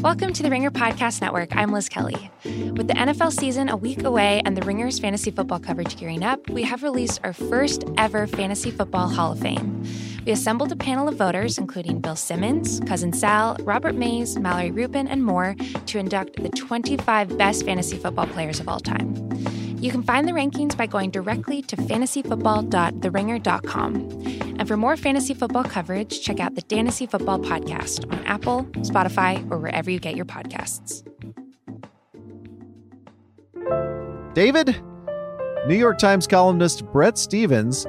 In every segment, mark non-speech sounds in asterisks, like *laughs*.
Welcome to the Ringer Podcast Network. I'm Liz Kelly. With the NFL season a week away and the Ringer's fantasy football coverage gearing up, we have released our first ever Fantasy Football Hall of Fame. We assembled a panel of voters, including Bill Simmons, Cousin Sal, Robert Mays, Mallory Rubin, and more, to induct the 25 best fantasy football players of all time. You can find the rankings by going directly to fantasyfootball.theringer.com. And for more fantasy football coverage, check out the Fantasy Football Podcast on Apple, Spotify, or wherever you get your podcasts. David, New York Times columnist Bret Stephens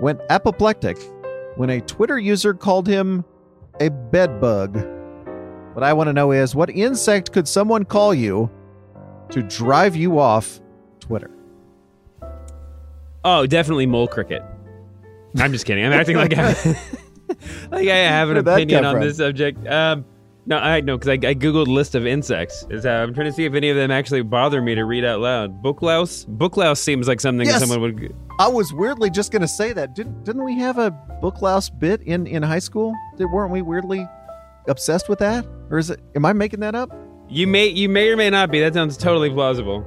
went apoplectic when a Twitter user called him a bedbug. What I want to know is what insect could someone call you to drive you off Twitter? Oh, definitely mole cricket. I'm just kidding. I'm acting like I, *laughs* like I have an opinion on from? this subject. Um, no, I know because I, I googled list of insects. Is uh, I'm trying to see if any of them actually bother me to read out loud. Book louse. Book louse seems like something Yes. someone would. I was weirdly just going to say that. Didn't didn't we have a book louse bit in in high school? Did, weren't we weirdly obsessed with that? Or is it am I making that up? You may you may or may not be. That sounds totally plausible.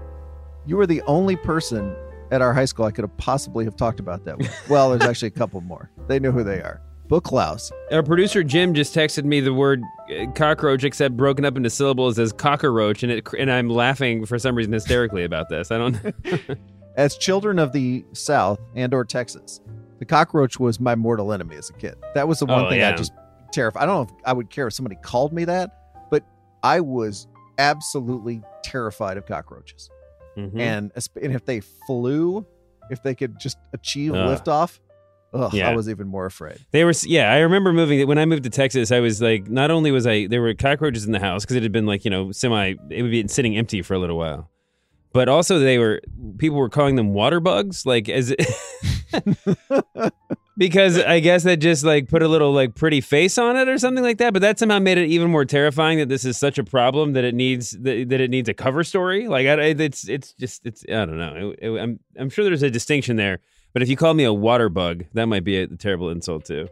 You were the only person at our high school I could have possibly have talked about that. *laughs* Well, there's actually a couple more. They know who they are. Book louse. Our producer Jim just texted me the word uh, cockroach, except broken up into syllables as cockroach, and it and I'm laughing for some reason hysterically about this. I don't. *laughs* As children of the South and or Texas, the cockroach was my mortal enemy as a kid. That was the one Oh, thing I just terrified. I don't know if I would care if somebody called me that, but I was absolutely terrified of cockroaches. Mhm. And, and if they flew, if they could just achieve Ugh. liftoff, ugh, Yeah. I was even more afraid. They were, yeah. I remember moving when I moved to Texas. I was like, not only was I there were cockroaches in the house because it had been like you know semi, it would be sitting empty for a little while, but also they were people were calling them water bugs, like as *laughs* *laughs* because I guess that just like put a little like pretty face on it or something like that. But that somehow made it even more terrifying that this is such a problem that it needs that, that it needs a cover story. Like I, it's it's just it's I don't know. It- it- I'm I'm sure there's a distinction there. But if you call me a water bug, that might be a terrible insult too.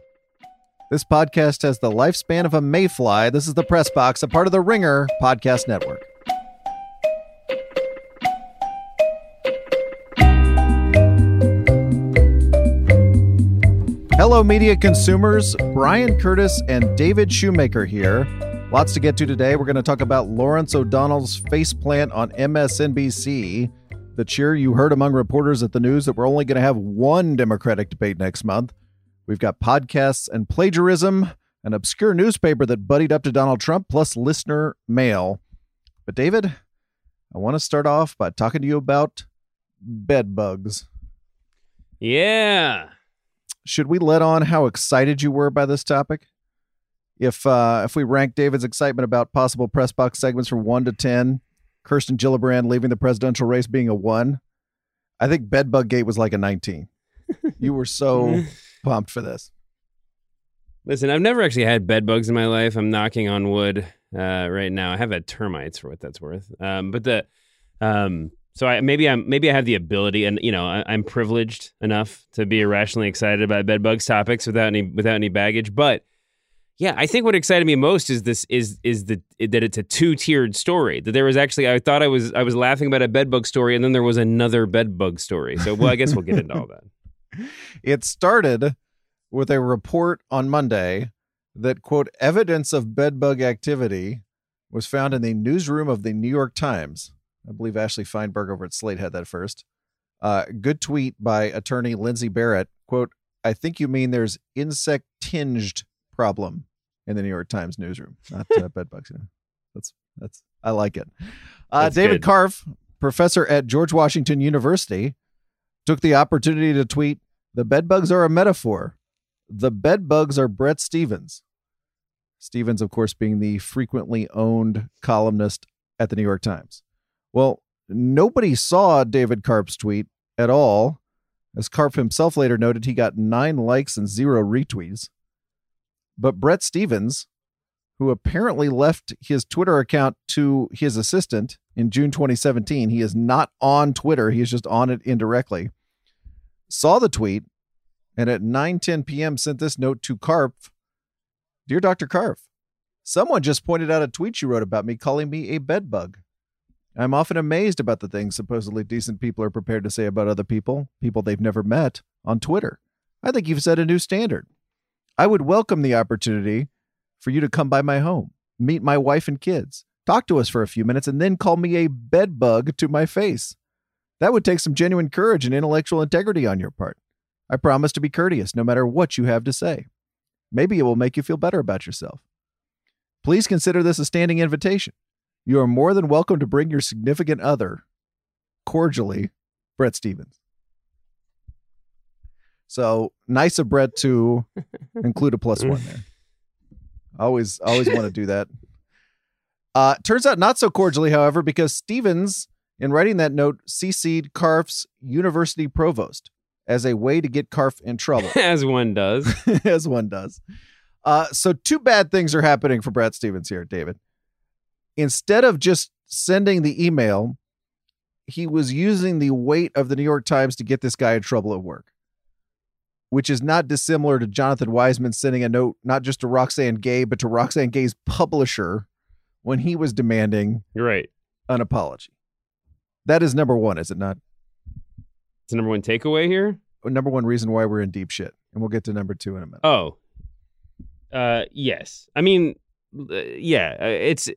This podcast has the lifespan of a mayfly. This is the Press Box, a part of the Ringer Podcast Network. Hello, media consumers. Bryan Curtis and David Shoemaker here. Lots to get to today. We're going to talk about Lawrence O'Donnell's faceplant on MSNBC. The cheer you heard among reporters at the news that we're only going to have one Democratic debate next month. We've got podcasts and plagiarism, an obscure newspaper that buddied up to Donald Trump, plus listener mail. But, David, I want to start off by talking to you about bed bugs. Yeah. Should we let on how excited you were by this topic? If uh, if we rank David's excitement about possible press box segments from one to ten, Kirsten Gillibrand leaving the presidential race being a one, I think Bedbug Gate was like a nineteen. you were so *laughs* pumped for this. Listen, I've never actually had bed bugs in my life. I'm knocking on wood uh, right now. I have had termites for what that's worth. Um, but the um, so I maybe I'm maybe I have the ability, and you know I, I'm privileged enough to be irrationally excited about bed bugs topics without any without any baggage. But yeah, I think what excited me most is this is is the that it's a two tiered story. That there was actually I thought I was I was laughing about a bed bug story, and then there was another bed bug story. So well, I guess we'll get into all that. *laughs* It started with a report on Monday that, quote, evidence of bedbug activity was found in the newsroom of the New York Times. I believe Ashley Feinberg over at Slate had that first. Uh, good tweet by attorney Lindsay Barrett. Quote, I think you mean there's insect tinged problem in the New York Times newsroom, not uh, *laughs* bedbugs. You know. That's, that's, I like it. Uh, David good. Karpf, professor at George Washington University, took the opportunity to tweet the bedbugs are a metaphor. The bedbugs are Bret Stephens. Stephens, of course, being the frequently owned columnist at the New York Times. Well, nobody saw David Karpf's tweet at all. As Karpf himself later noted, he got nine likes and zero retweets. But Bret Stephens, who apparently left his Twitter account to his assistant in June 2017, he is not on Twitter, he is just on it indirectly saw the tweet and at 9 10 p.m. sent this note to Karpf Dear Dr. Karpf, Someone just pointed out a tweet you wrote about me calling me a bedbug. I'm often amazed about the things supposedly decent people are prepared to say about other people, people they've never met, on Twitter. I think you've set a new standard. I would welcome the opportunity for you to come by my home, meet my wife and kids, talk to us for a few minutes, and then call me a bedbug to my face. That would take some genuine courage and intellectual integrity on your part. I promise to be courteous no matter what you have to say. Maybe it will make you feel better about yourself. Please consider this a standing invitation. You are more than welcome to bring your significant other. Cordially, Bret Stephens. So nice of Bret to *laughs* include a plus one there. Always, always want to do that. *laughs* Uh, turns out not so cordially, however, because Stephens, in writing that note, cc'd Karpf's university provost as a way to get Karpf in trouble. *laughs* As one does. as one does. Uh, so two bad things are happening for Bret Stephens here, David. Instead of just sending the email, he was using the weight of the New York Times to get this guy in trouble at work, which is not dissimilar to Jonathan Weisman sending a note not just to Roxane Gay, but to Roxane Gay's publisher when he was demanding right. an apology. That is number one, is it not? It's the number one takeaway here. Number one reason why we're in deep shit, and we'll get to number two in a minute. Oh, uh, yes. I mean, uh, yeah. Uh, it's.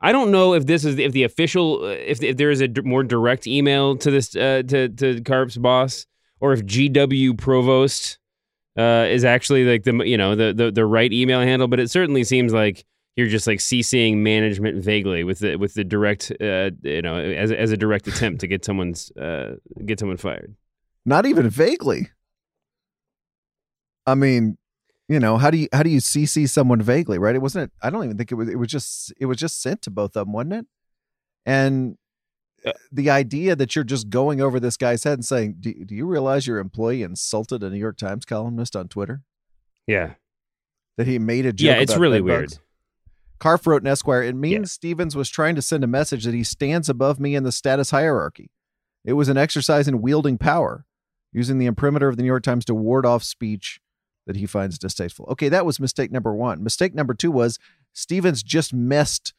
I don't know if this is if the official uh, if if there is a d- more direct email to this uh, to to Karpf's boss or if GW Provost uh, is actually like the you know the, the the right email handle, but it certainly seems like you're just like CCing management vaguely with the with the direct uh, you know as as a direct attempt to get someone's uh, get someone fired. Not even vaguely. I mean, you know, how do you how do you CC someone vaguely, right? It wasn't. I don't even think it was. It was just it was just sent to both of them, wasn't it? And uh, the idea that you're just going over this guy's head and saying, "Do, do you realize your employee insulted a New York Times columnist on Twitter?" Yeah, that he made a joke. Yeah, it's really weird. Bugs. Karpf wrote in Esquire, it means yeah. Stephens was trying to send a message that he stands above me in the status hierarchy. It was an exercise in wielding power, using the imprimatur of the New York Times to ward off speech that he finds distasteful. Okay, that was mistake number one. Mistake number two was Stephens just messed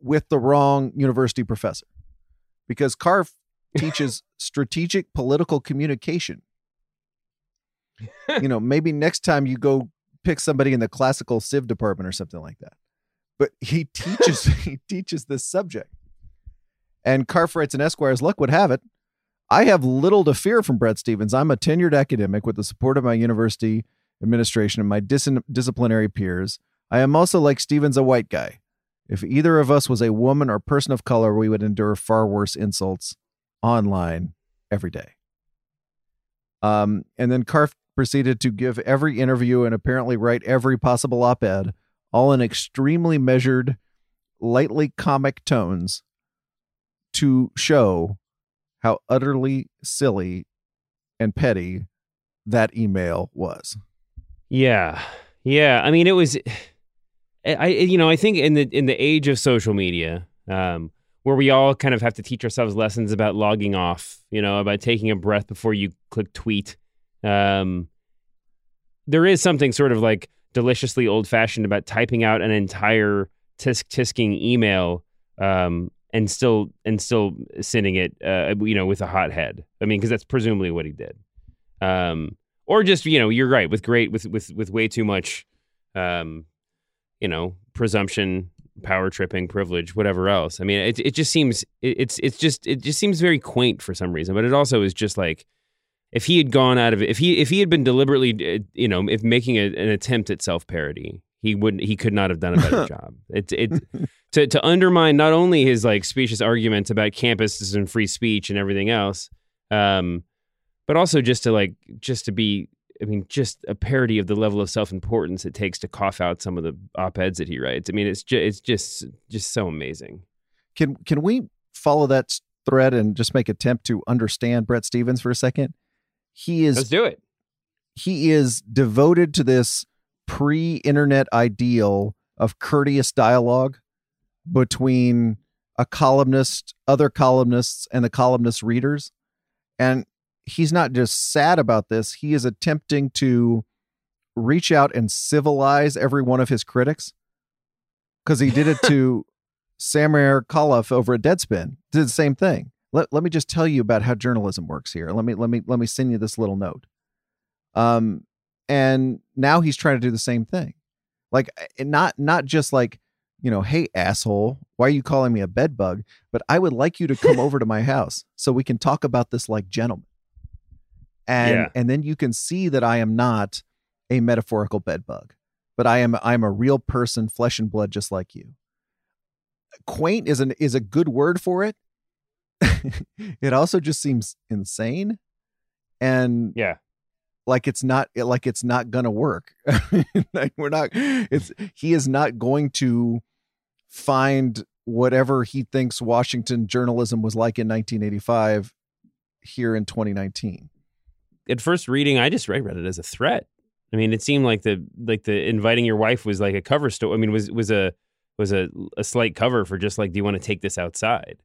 with the wrong university professor because Karpf *laughs* teaches strategic political communication. you *laughs* know, maybe next time you go pick somebody in the classical civ department or something like that. But he *laughs* teaches he teaches this subject. And Karpf writes in Esquire's luck would have it. I have little to fear from Bret Stephens. I'm a tenured academic with the support of my university administration and my dis- disciplinary peers. I am also, like Stephens a white guy. If either of us was a woman or person of color, we would endure far worse insults online every day. Um, and then Karpf proceeded to give every interview and apparently write every possible op ed, all in extremely measured, lightly comic tones to show how utterly silly and petty that email was. Yeah. Yeah. I mean, it was, I, you know, I think in the, in the age of social media, um, where we all kind of have to teach ourselves lessons about logging off, you know, about taking a breath before you click tweet. Um, there is something sort of like deliciously old fashioned about typing out an entire tisk tisking email um, and still and still sending it, uh, you know, with a hot head. I mean, because that's presumably what he did. Um, or just you know you're right with great with with with way too much um you know presumption power tripping privilege whatever else. I mean it, it just seems it, it's it's just it just seems very quaint for some reason but it also is just like if he had gone out of it if he if he had been deliberately uh, you know if making a, an attempt at self parody he wouldn't he could not have done a better *laughs* job. It it to to undermine not only his like specious arguments about campuses and free speech and everything else um but also just to like just to be I mean, just a parody of the level of self-importance it takes to cough out some of the op-eds that he writes. I mean, it's just it's just just so amazing. Can can we follow that thread and just make attempt to understand Bret Stephens for a second? He is Let's do it. He is devoted to this pre-internet ideal of courteous dialogue between a columnist, other columnists, and the columnist readers. And he's not just sad about this, he is attempting to reach out and civilize every one of his critics. because he did it to *laughs* Samer Kalaf over at Deadspin. Did the same thing. Let, let me just tell you about how journalism works here. Let me let me let me send you this little note. Um, and now he's trying to do the same thing, like eh, not not just like you know, hey asshole, why are you calling me a bedbug? But I would like you to come over to my house so we can talk about this like gentlemen. And Yeah. and then you can see that I am not a metaphorical bedbug, but I am I'm a real person, flesh and blood, just like you. Quaint is an is a good word for it. *laughs* it also just seems insane and Yeah. like it's not like it's not gonna work *laughs* like we're not it's he is not going to find whatever he thinks washington journalism was like in 1985 here in 2019 At first reading, I just read, it as a threat. I mean, it seemed like the like the inviting your wife was like a cover story. I mean, was was a was a a slight cover for just like, do you want to take this outside?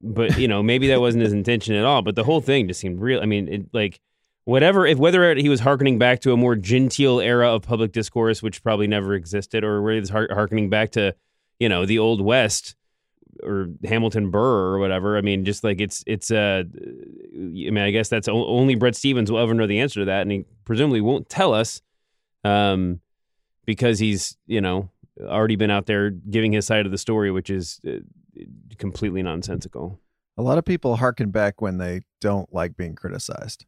But you know, maybe that wasn't his intention at all. But the whole thing just seemed real. I mean, it, like whatever if whether he was harkening back to a more genteel era of public discourse, which probably never existed, or whether he was har- harkening back to you know the old west or Hamilton Burr or whatever. I mean, just like it's it's uh, I mean, I guess that's only Bret Stephens will ever know the answer to that, and he presumably won't tell us, um, because he's you know already been out there giving his side of the story, which is uh, completely nonsensical. a lot of people harken back when they don't like being criticized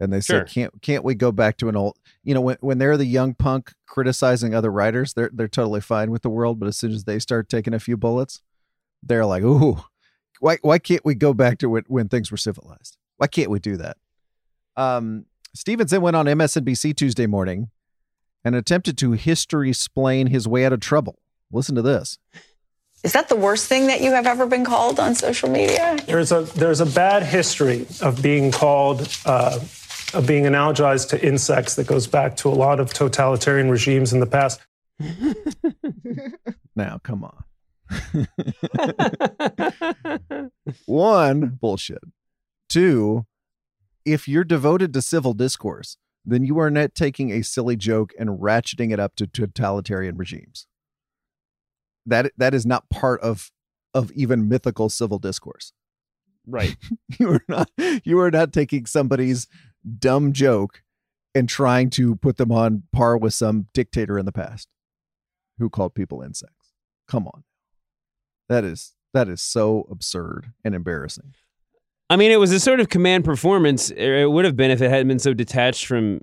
and they say can't can't we go back to an old you know when, when they're the young punk criticizing other writers they're they're totally fine with the world but as soon as they start taking a few bullets they're like ooh why why can't we go back to when, when things were civilized? Why can't we do that? Um stevenson went on msnbc tuesday morning and attempted to history explain his way out of trouble. Listen to this. Is that the worst thing that you have ever been called on social media? There's a there's a bad history of being called uh, of being analogized to insects that goes back to a lot of totalitarian regimes in the past. *laughs* now come on *laughs* One, bullshit. Two, if you're devoted to civil discourse, then you are not taking a silly joke and ratcheting it up to totalitarian regimes. That that is not part of of even mythical civil discourse. right. *laughs* You are not you are not taking somebody's dumb joke and trying to put them on par with some dictator in the past who called people insects. Come on. That is that is so absurd and embarrassing. I mean, it was a sort of command performance. It would have been if it hadn't been so detached from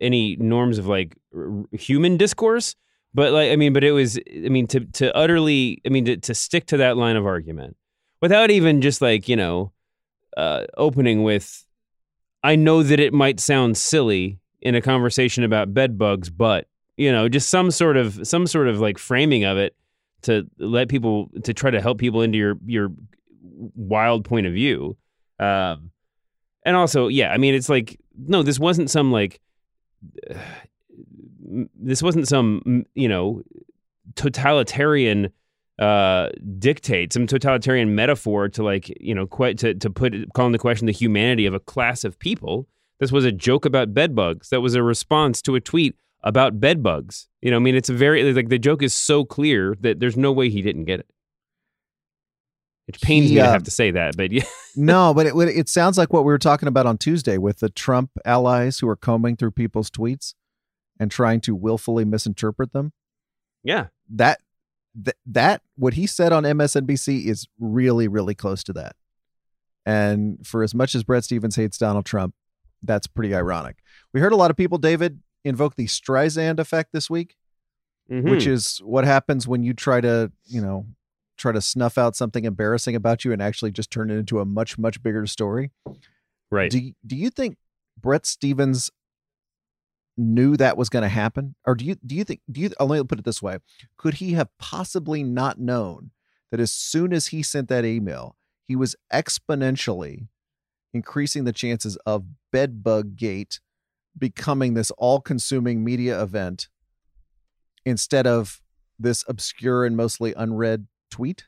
any norms of like r- human discourse. But like, I mean, but it was. I mean, to to utterly. I mean, to, to stick to that line of argument without even just like you know, uh, opening with, I know that it might sound silly in a conversation about bed bugs, but you know, just some sort of some sort of like framing of it to let people to try to help people into your your wild point of view. Um, and also, yeah, I mean, it's like no, this wasn't some like *sighs* this wasn't some you know totalitarian uh dictate some totalitarian metaphor to like you know quite to to put call into question the humanity of a class of people. This was a joke about bed bugs. That was a response to a tweet about bed bugs you know i mean it's a very like the joke is so clear that there's no way he didn't get it it pains He, me to uh, have to say that but yeah *laughs* no, but it it sounds like what we were talking about on Tuesday with the Trump allies who are combing through people's tweets and trying to willfully misinterpret them. yeah That that that what he said on MSNBC is really really close to that. And for as much as Bret Stephens hates Donald Trump, that's pretty ironic. We heard a lot of people, David, invoke the Streisand effect this week, which Mhm. is what happens when you try to, you know, try to snuff out something embarrassing about you and actually just turn it into a much much bigger story. right Do you, do you think Bret Stephens knew that was going to happen, or do you do you think do you? I'll let me put it this way: Could he have possibly not known that as soon as he sent that email, he was exponentially increasing the chances of Bedbug Gate becoming this all-consuming media event instead of this obscure and mostly unread tweet?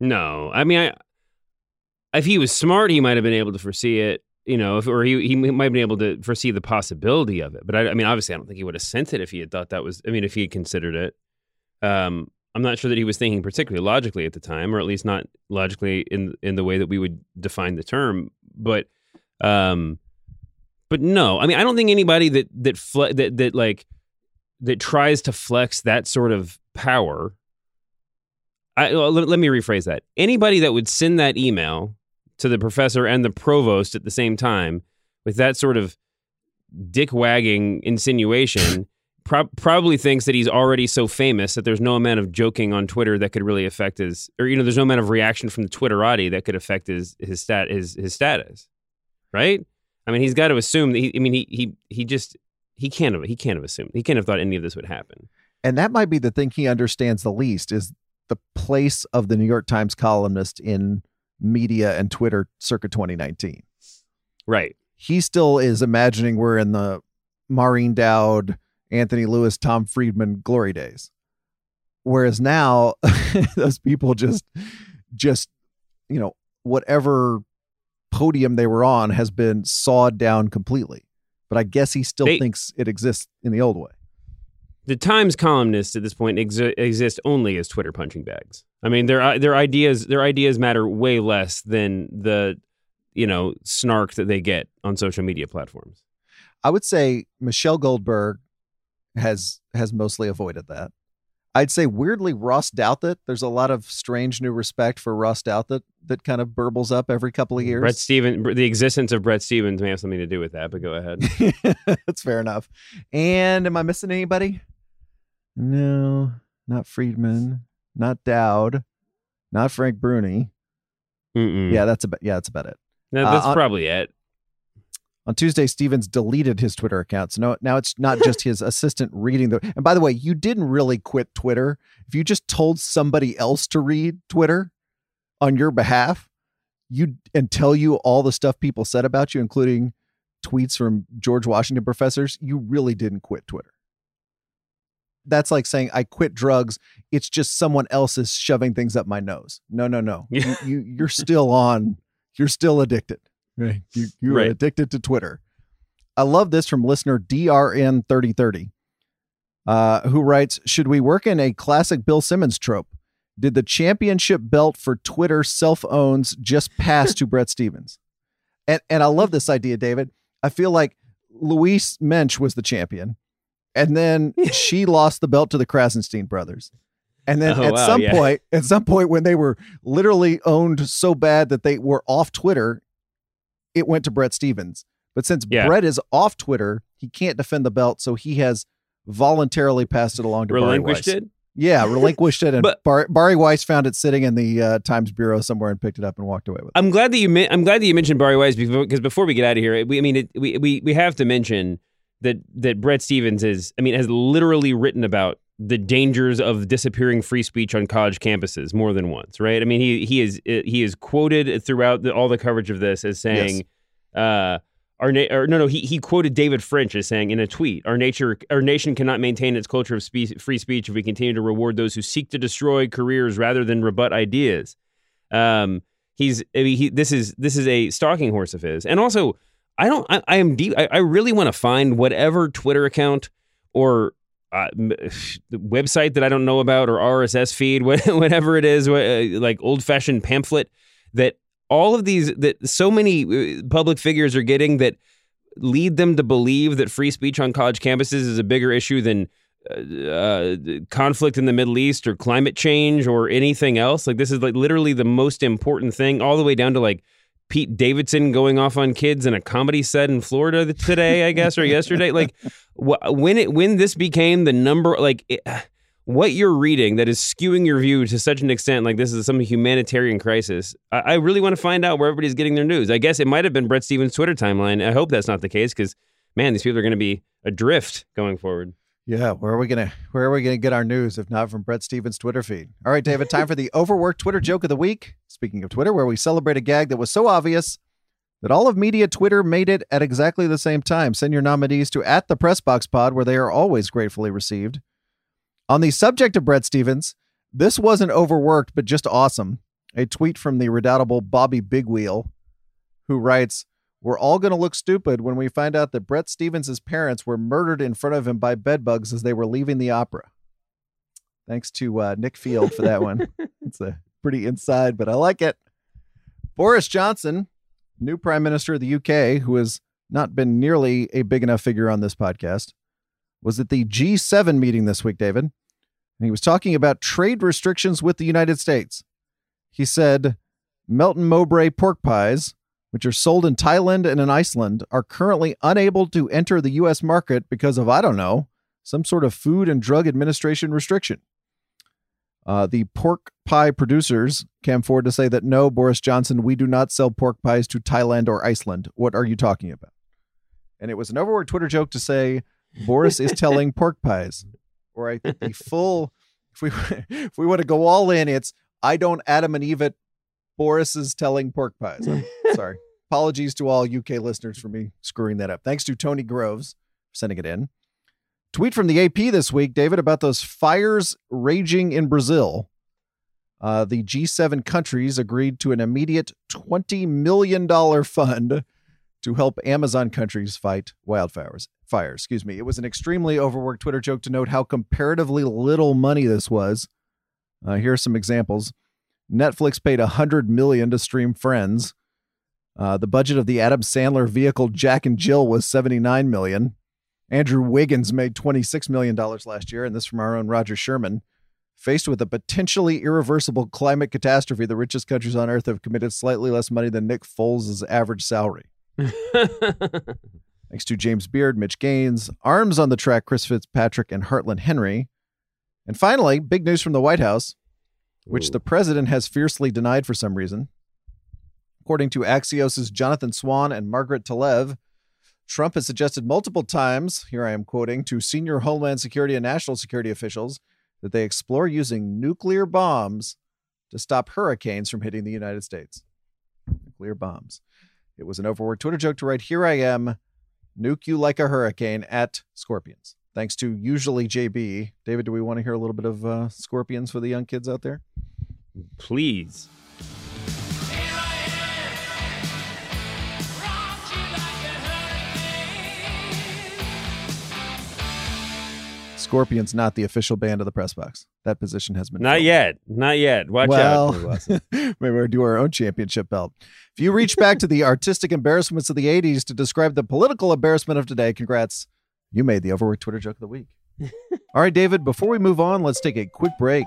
No, I mean, I, if he was smart, he might have been able to foresee it. You know, if, or he he might have been able to foresee the possibility of it. But I, I mean, obviously, I don't think he would have sent it if he had thought that was. I mean, if he had considered it. Um, I'm not sure that he was thinking particularly logically at the time, or at least not logically in in the way that we would define the term. But, um, but no, I mean, I don't think anybody that that fle- that that like that tries to flex that sort of power. I, well, let, let me rephrase that. Anybody that would send that email to the professor and the provost at the same time with that sort of dick wagging insinuation *laughs* pro- probably thinks that he's already so famous that there's no amount of joking on Twitter that could really affect his, or you know, there's no amount of reaction from the Twitterati that could affect his his stat his his status, right? I mean, he's got to assume that he. I mean, he he he just he can't have he can't have assumed he can't have thought any of this would happen. And that might be the thing he understands the least is the place of the New York Times columnist in media and Twitter circa 2019. Right. He still is imagining we're in the Maureen Dowd, Anthony Lewis, Tom Friedman glory days. Whereas now *laughs* those people just just you know whatever podium they were on has been sawed down completely. But I guess he still They- thinks it exists in the old way. the Times columnists at this point exi- exist only as Twitter punching bags. I mean, their uh, their ideas their ideas matter way less than the you know snark that they get on social media platforms. I would say Michelle Goldberg has has mostly avoided that. I'd say weirdly Ross Douthat. There's a lot of strange new respect for Ross Douthat that kind of burbles up every couple of years. Bret Stephens, the existence of Bret Stephens may have something to do with that. But go ahead. *laughs* That's fair enough. And am I missing anybody? No, not Friedman, not Dowd, not Frank Bruni. Mm-mm. Yeah, that's about yeah, that's about it. No, Uh, that's on- probably it. On Tuesday, Stephens deleted his Twitter account. So no, now it's not just his assistant reading the. And by the way, you didn't really quit Twitter. If you just told somebody else to read Twitter on your behalf, you and tell you all the stuff people said about you, including tweets from George Washington professors, you really didn't quit Twitter. That's like saying I quit drugs. It's just someone else is shoving things up my nose. No, no, no. Yeah. You, you you're still on. You're still addicted. Right. *laughs* You you're Right. addicted to Twitter. I love this from listener DRN3030, uh, who writes Should we work in a classic Bill Simmons trope? Did the championship belt for Twitter self owns just pass to *laughs* Bret Stephens? And, and I love this idea, David. I feel like Louise Mensch was the champion, and then *laughs* she lost the belt to the Krassenstein brothers. And then Oh, at wow, some yeah. point, at some point when they were literally owned so bad that they were off Twitter, it went to Bret Stephens. But since Yeah. Bret is off Twitter, he can't defend the belt, so he has voluntarily passed it along to Relinquished Bari Weiss. it. Yeah, relinquished it, and *laughs* But- Bar- Bari Weiss found it sitting in the uh, Times Bureau somewhere and picked it up and walked away with it. I'm glad that you men- I'm glad that you mentioned Bari Weiss because because before we get out of here, we, I mean, it, we, we we have to mention that that Bret Stephens is I mean has literally written about the dangers of disappearing free speech on college campuses more than once, right? I mean, he he is he is quoted throughout the, all the coverage of this as saying, uh, our na- or no no he he quoted David French as saying in a tweet, our nature our nation cannot maintain its culture of spe- free speech if we continue to reward those who seek to destroy careers rather than rebut ideas. Um, he's I mean, he, this is this is a stalking horse of his, and also I don't I, I am deep I, I really want to find whatever Twitter account or uh, website that I don't know about or RSS feed *laughs* whatever it is uh, like old fashioned pamphlet that all of these that so many uh, public figures are getting that lead them to believe that free speech on college campuses is a bigger issue than uh, uh, conflict in the Middle East or climate change or anything else. Like this is like literally the most important thing, all the way down to like Pete Davidson going off on kids in a comedy set in Florida today, I guess, or yesterday. Like wh- when it when this became the number, like. It, *sighs* what you're reading that is skewing your view to such an extent, like this is some humanitarian crisis. I, I really want to find out where everybody's getting their news. I guess it might have been Bret Stephens' Twitter timeline. I hope that's not the case because, man, these people are going to be adrift going forward. Yeah, where are we gonna where are we gonna get our news if not from Bret Stephens' Twitter feed? All right, David, time for the overworked Twitter joke of the week. Speaking of Twitter, where we celebrate a gag that was so obvious that all of media Twitter made it at exactly the same time. Send your nominees to at the Pressbox Pod, where they are always gratefully received. On the subject of Bret Stephens, this wasn't overworked, but just awesome. A tweet from the redoubtable Bobby Bigwheel, who writes, We're all going to look stupid when we find out that Bret Stephens' parents were murdered in front of him by bedbugs as they were leaving the opera. Thanks to uh, Nick Field for that one. *laughs* it's a pretty inside, but I like it. Boris Johnson, new Prime Minister of the UK, who has not been nearly a big enough figure on this podcast, was at the G7 meeting this week, David. And he was talking about trade restrictions with the United States. He said Melton Mowbray pork pies, which are sold in Thailand and in Iceland, are currently unable to enter the U.S. market because of, I don't know, some sort of Food and Drug Administration restriction. Uh, the pork pie producers came forward to say that no, Boris Johnson, we do not sell pork pies to Thailand or Iceland. What are you talking about? And it was an overword Twitter joke to say Boris is telling pork pies. Or I think the *laughs* full, if we *laughs* if we want to go all in, it's I don't Adam and Eve it. Boris is telling pork pies. I'm *laughs* sorry. Apologies to all UK listeners for me screwing that up. Thanks to Tony Groves for sending it in. Tweet from the AP this week, David, about those fires raging in Brazil. Uh, the G7 countries agreed to an immediate $20 million fund to help Amazon countries fight wildfires. Fire, excuse me. It was an extremely overworked Twitter joke to note how comparatively little money this was. Uh, here are some examples. Netflix paid 100 million to stream Friends. Uh, the budget of the Adam Sandler vehicle Jack and Jill was 79 million. Andrew Wiggins made $26 million last year, and this from our own Roger Sherman. Faced with a potentially irreversible climate catastrophe, the richest countries on earth have committed slightly less money than Nick Foles' average salary. *laughs* Thanks to James Beard, Mitch Gaines, arms on the track, Chris Fitzpatrick, and Hartland Henry. And finally, big news from the White House, which the president has fiercely denied for some reason. According to Axios' Jonathan Swan and Margaret Talev, Trump has suggested multiple times, here I am quoting, to senior Homeland Security and national security officials that they explore using nuclear bombs to stop hurricanes from hitting the United States. Nuclear bombs. It was an overworked Twitter joke to write, Here I am, nuke you like a hurricane at Scorpions. Thanks to usually JB. David, do we want to hear a little bit of uh, Scorpions for the young kids out there? Please. Scorpions not the official band of the press box. That position has been Not filled. yet. Not yet. Watch well, out. *laughs* Maybe we'll do our own championship belt. If you reach back to the artistic embarrassments of the 80s to describe the political embarrassment of today, congrats. You made the overworked Twitter joke of the week. *laughs* All right, David, before we move on, let's take a quick break.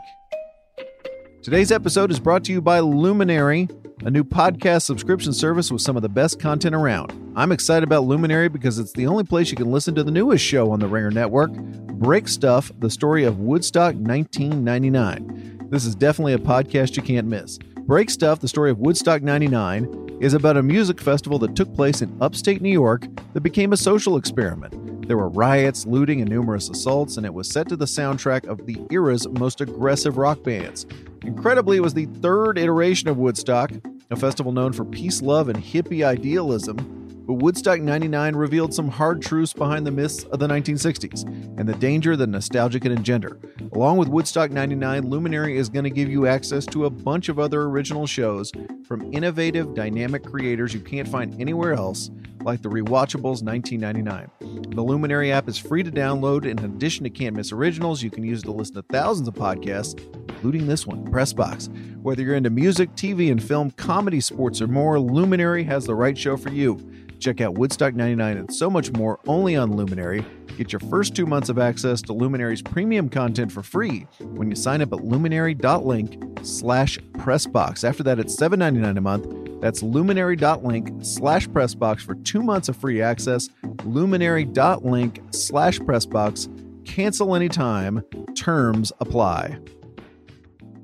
Today's episode is brought to you by Luminary, a new podcast subscription service with some of the best content around. I'm excited about Luminary because it's the only place you can listen to the newest show on the Ringer Network, Break Stuff, the story of Woodstock 1999. This is definitely a podcast you can't miss. Break Stuff, the story of Woodstock 99, is about a music festival that took place in upstate New York that became a social experiment. There were riots, looting, and numerous assaults, and it was set to the soundtrack of the era's most aggressive rock bands. Incredibly, it was the third iteration of Woodstock, a festival known for peace, love, and hippie idealism. But Woodstock 99 revealed some hard truths behind the myths of the 1960s and the danger that nostalgia can engender. Along with Woodstock 99, Luminary is going to give you access to a bunch of other original shows from innovative, dynamic creators you can't find anywhere else, like the Rewatchables 1999. The Luminary app is free to download. In addition to can't miss originals, you can use it to listen to thousands of podcasts, including this one, Pressbox. Whether you're into music, TV, and film, comedy, sports, or more, Luminary has the right show for you. Check out Woodstock 99 and so much more only on Luminary. Get your first two months of access to Luminary's premium content for free when you sign up at luminary.link slash pressbox. After that, it's $7.99 a month. That's luminary.link slash pressbox for two months of free access. Luminary.link slash pressbox. Cancel anytime. Terms apply.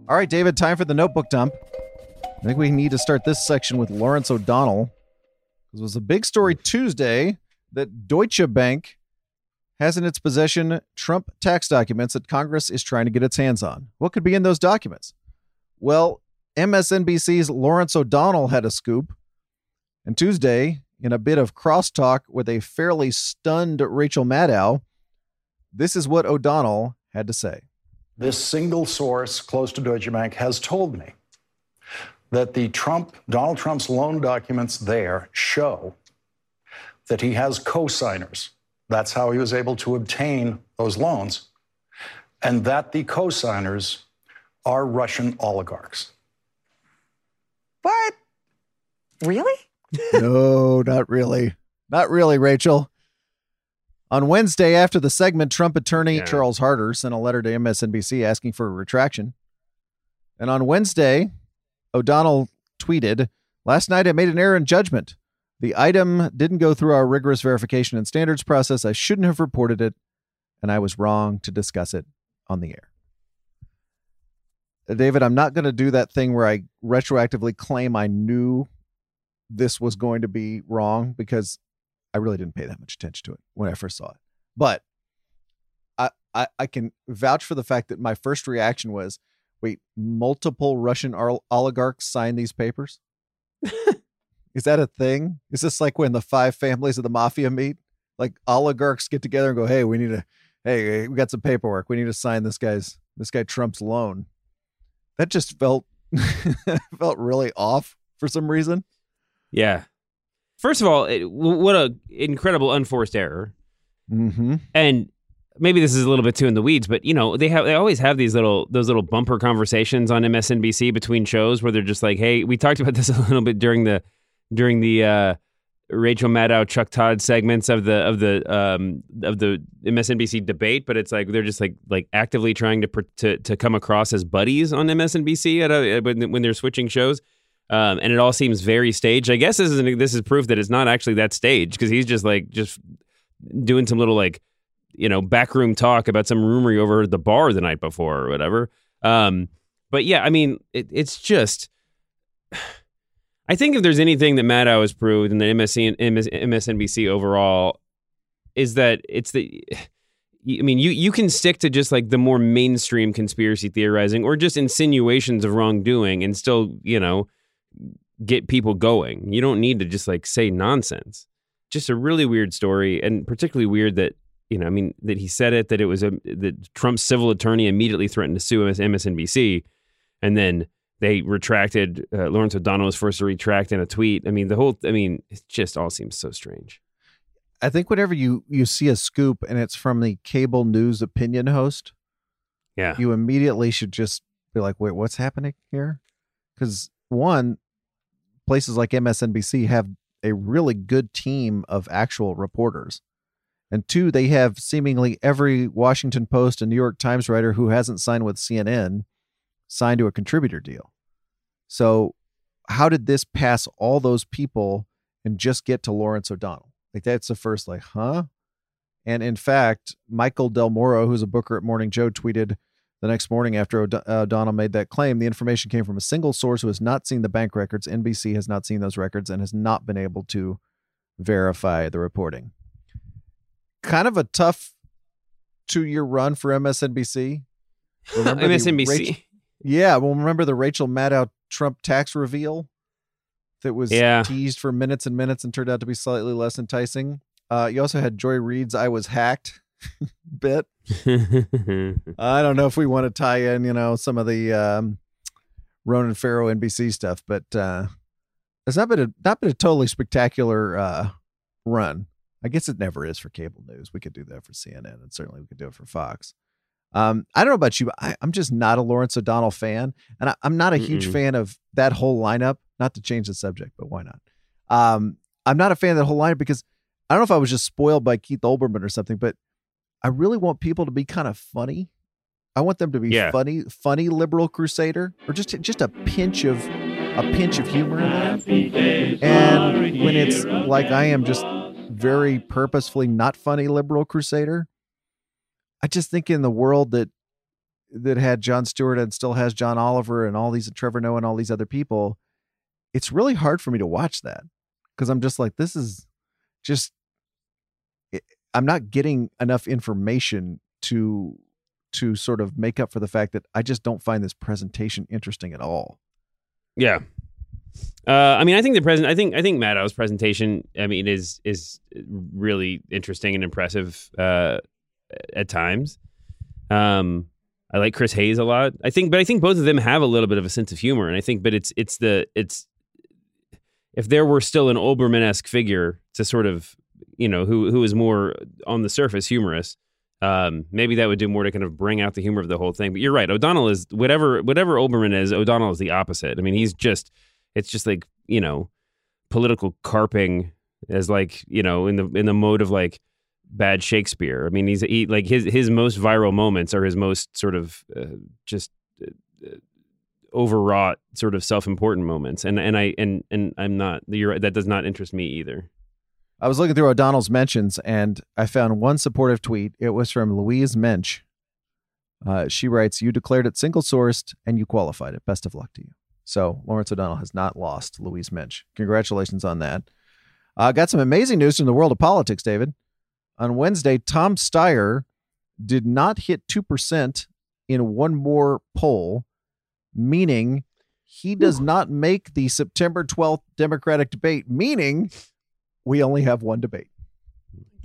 All right, David, time for the notebook dump. I think we need to start this section with Lawrence O'Donnell. It was a big story Tuesday that Deutsche Bank has in its possession Trump tax documents that Congress is trying to get its hands on. What could be in those documents? Well, MSNBC's Lawrence O'Donnell had a scoop. And Tuesday, in a bit of crosstalk with a fairly stunned Rachel Maddow, this is what O'Donnell had to say. This single source close to Deutsche Bank has told me that the Trump, Donald Trump's loan documents there show that he has co-signers. That's how he was able to obtain those loans. and that the co-signers are Russian oligarchs. What? Really? *laughs* no, not really. Not really, Rachel. On Wednesday, after the segment, Trump attorney Yeah. Charles Harder sent a letter to MSNBC asking for a retraction. And on Wednesday, O'Donnell tweeted, Last night I made an error in judgment. The item didn't go through our rigorous verification and standards process. I shouldn't have reported it, and I was wrong to discuss it on the air. David, I'm not going to do that thing where I retroactively claim I knew this was going to be wrong because I really didn't pay that much attention to it when I first saw it. But I, I, I can vouch for the fact that my first reaction was, wait, multiple Russian oligarchs signed these papers? Is that a thing? Is this like when the five families of the mafia meet? Like oligarchs get together and go, "Hey, we need to hey, we got some paperwork. We need to sign this guy's this guy Trump's loan." That just felt *laughs* felt really off for some reason. Yeah. First of all, it, what a incredible unforced error. Mm-hmm. And maybe this is a little bit too in the weeds, but you know, they have they always have these little those little bumper conversations on MSNBC between shows where they're just like, "Hey, we talked about *laughs* this a little bit during the during the uh Rachel Maddow, Chuck Todd segments of the of the um of the MSNBC debate, but it's like they're just like like actively trying to to to come across as buddies on MSNBC at a, when when they're switching shows. Um, and it all seems very staged. I guess this is an, this is proof that it's not actually that staged because he's just like just doing some little like you know backroom talk about some rumor he overheard at the bar the night before or whatever. Um, but yeah, I mean, it, it's just. *sighs* I think if there's anything that Maddow has proved and the MSC and MS, MSNBC overall is that it's the. *sighs* I mean, you you can stick to just like the more mainstream conspiracy theorizing or just insinuations of wrongdoing and still, you know, get people going. You don't need to just like say nonsense. Just a really weird story, and particularly weird that you know, I mean, that he said it that it was a that Trump's civil attorney immediately threatened to sue MS MSNBC, and then they retracted. Uh, Lawrence O'Donnell was forced to retract in a tweet. I mean, the whole. I mean, it just all seems so strange. I think whenever you you see a scoop and it's from the cable news opinion host, Yeah, you immediately should just be like, "Wait, what's happening here?" Because one, places like MSNBC have a really good team of actual reporters, and two, they have seemingly every Washington Post and New York Times writer who hasn't signed with CNN signed to a contributor deal. So, how did this pass all those people and just get to Lawrence O'Donnell? Like that's the first, like, huh? And in fact, Michael Del Moro, who's a booker at Morning Joe, tweeted the next morning after O'Donnell made that claim, the information came from a single source who has not seen the bank records. NBC has not seen those records and has not been able to verify the reporting. Kind of a tough two year run for MSNBC. Remember MSNBC. Rachel- yeah, well, remember the Rachel Maddow Trump tax reveal that was Yeah. teased for minutes and minutes and turned out to be slightly less enticing. Uh, you also had Joy Reid's "I was hacked" *laughs* bit. *laughs* I don't know if we want to tie in, you know, some of the um, Ronan Farrow NBC stuff, but uh, it's not been a not been a totally spectacular uh, run. I guess it never is for cable news. We could do that for CNN, and certainly we could do it for Fox. Um, I don't know about you, but I, I'm just not a Lawrence O'Donnell fan, and I, I'm not a huge Mm-mm. fan of that whole lineup. Not to change the subject, but why not? Um, I'm not a fan of that whole lineup because I don't know if I was just spoiled by Keith Olbermann or something, but I really want people to be kind of funny. I want them to be Yeah. funny, funny liberal crusader, or just just a pinch of a pinch of humor in there. And when it's like I am just very oh purposefully not funny liberal crusader, I just think in the world that that had Jon Stewart and still has John Oliver and all these Trevor Noah and all these other people, it's really hard for me to watch that because I'm just like this is just it- I'm not getting enough information to to sort of make up for the fact that I just don't find this presentation interesting at all. Yeah. Uh, I mean, I think the president. I think I think Maddow's presentation. I mean, is is really interesting and impressive uh, at times. Um, I like Chris Hayes a lot. I think, but I think both of them have a little bit of a sense of humor, and I think, but it's it's the it's if there were still an Olbermann esque figure to sort of you know who who is more on the surface humorous, um, maybe that would do more to kind of bring out the humor of the whole thing. But you're right. O'Donnell is whatever whatever Olbermann is. O'Donnell is the opposite. I mean, he's just it's just like you know political carping as like you know in the in the mode of like bad Shakespeare. I mean, he's he, like his his most viral moments are his most sort of uh, just uh, overwrought sort of self-important moments. And and I and and I'm not you're right, that does not interest me either. I was looking through O'Donnell's mentions and I found one supportive tweet. It was from Louise Mensch. Uh, she writes, "You declared it single sourced and you qualified it. Best of luck to you." So Lawrence O'Donnell has not lost Louise Mensch. Congratulations on that. Uh, got some amazing news from the world of politics, David. On Wednesday, Tom Steyer did not hit 2% in one more poll, meaning he does not make the September 12th Democratic debate, meaning we only have one debate.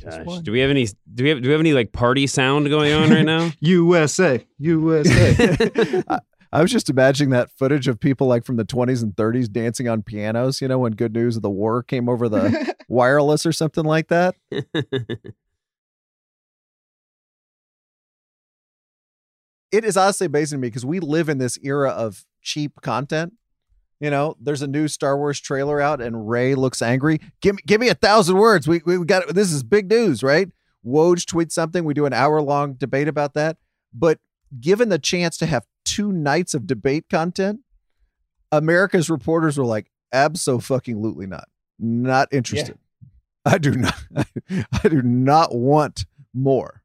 Gosh, do we have any? Do we have? Do we have any like party sound going on right now? *laughs* USA, USA. *laughs* *laughs* I was just imagining that footage of people like from the 20s and 30s dancing on pianos, you know, when good news of the war came over the *laughs* wireless or something like that. *laughs* it is honestly amazing to me because we live in this era of cheap content. You know, there's a new Star Wars trailer out and Rey looks angry. Give me give me a thousand words. We we got this is big news, right? Woj tweets something. We do an hour long debate about that. But given the chance to have two nights of debate content, America's reporters were like, absolutely not. Not interested. Yeah. I do not *laughs* I do not want more.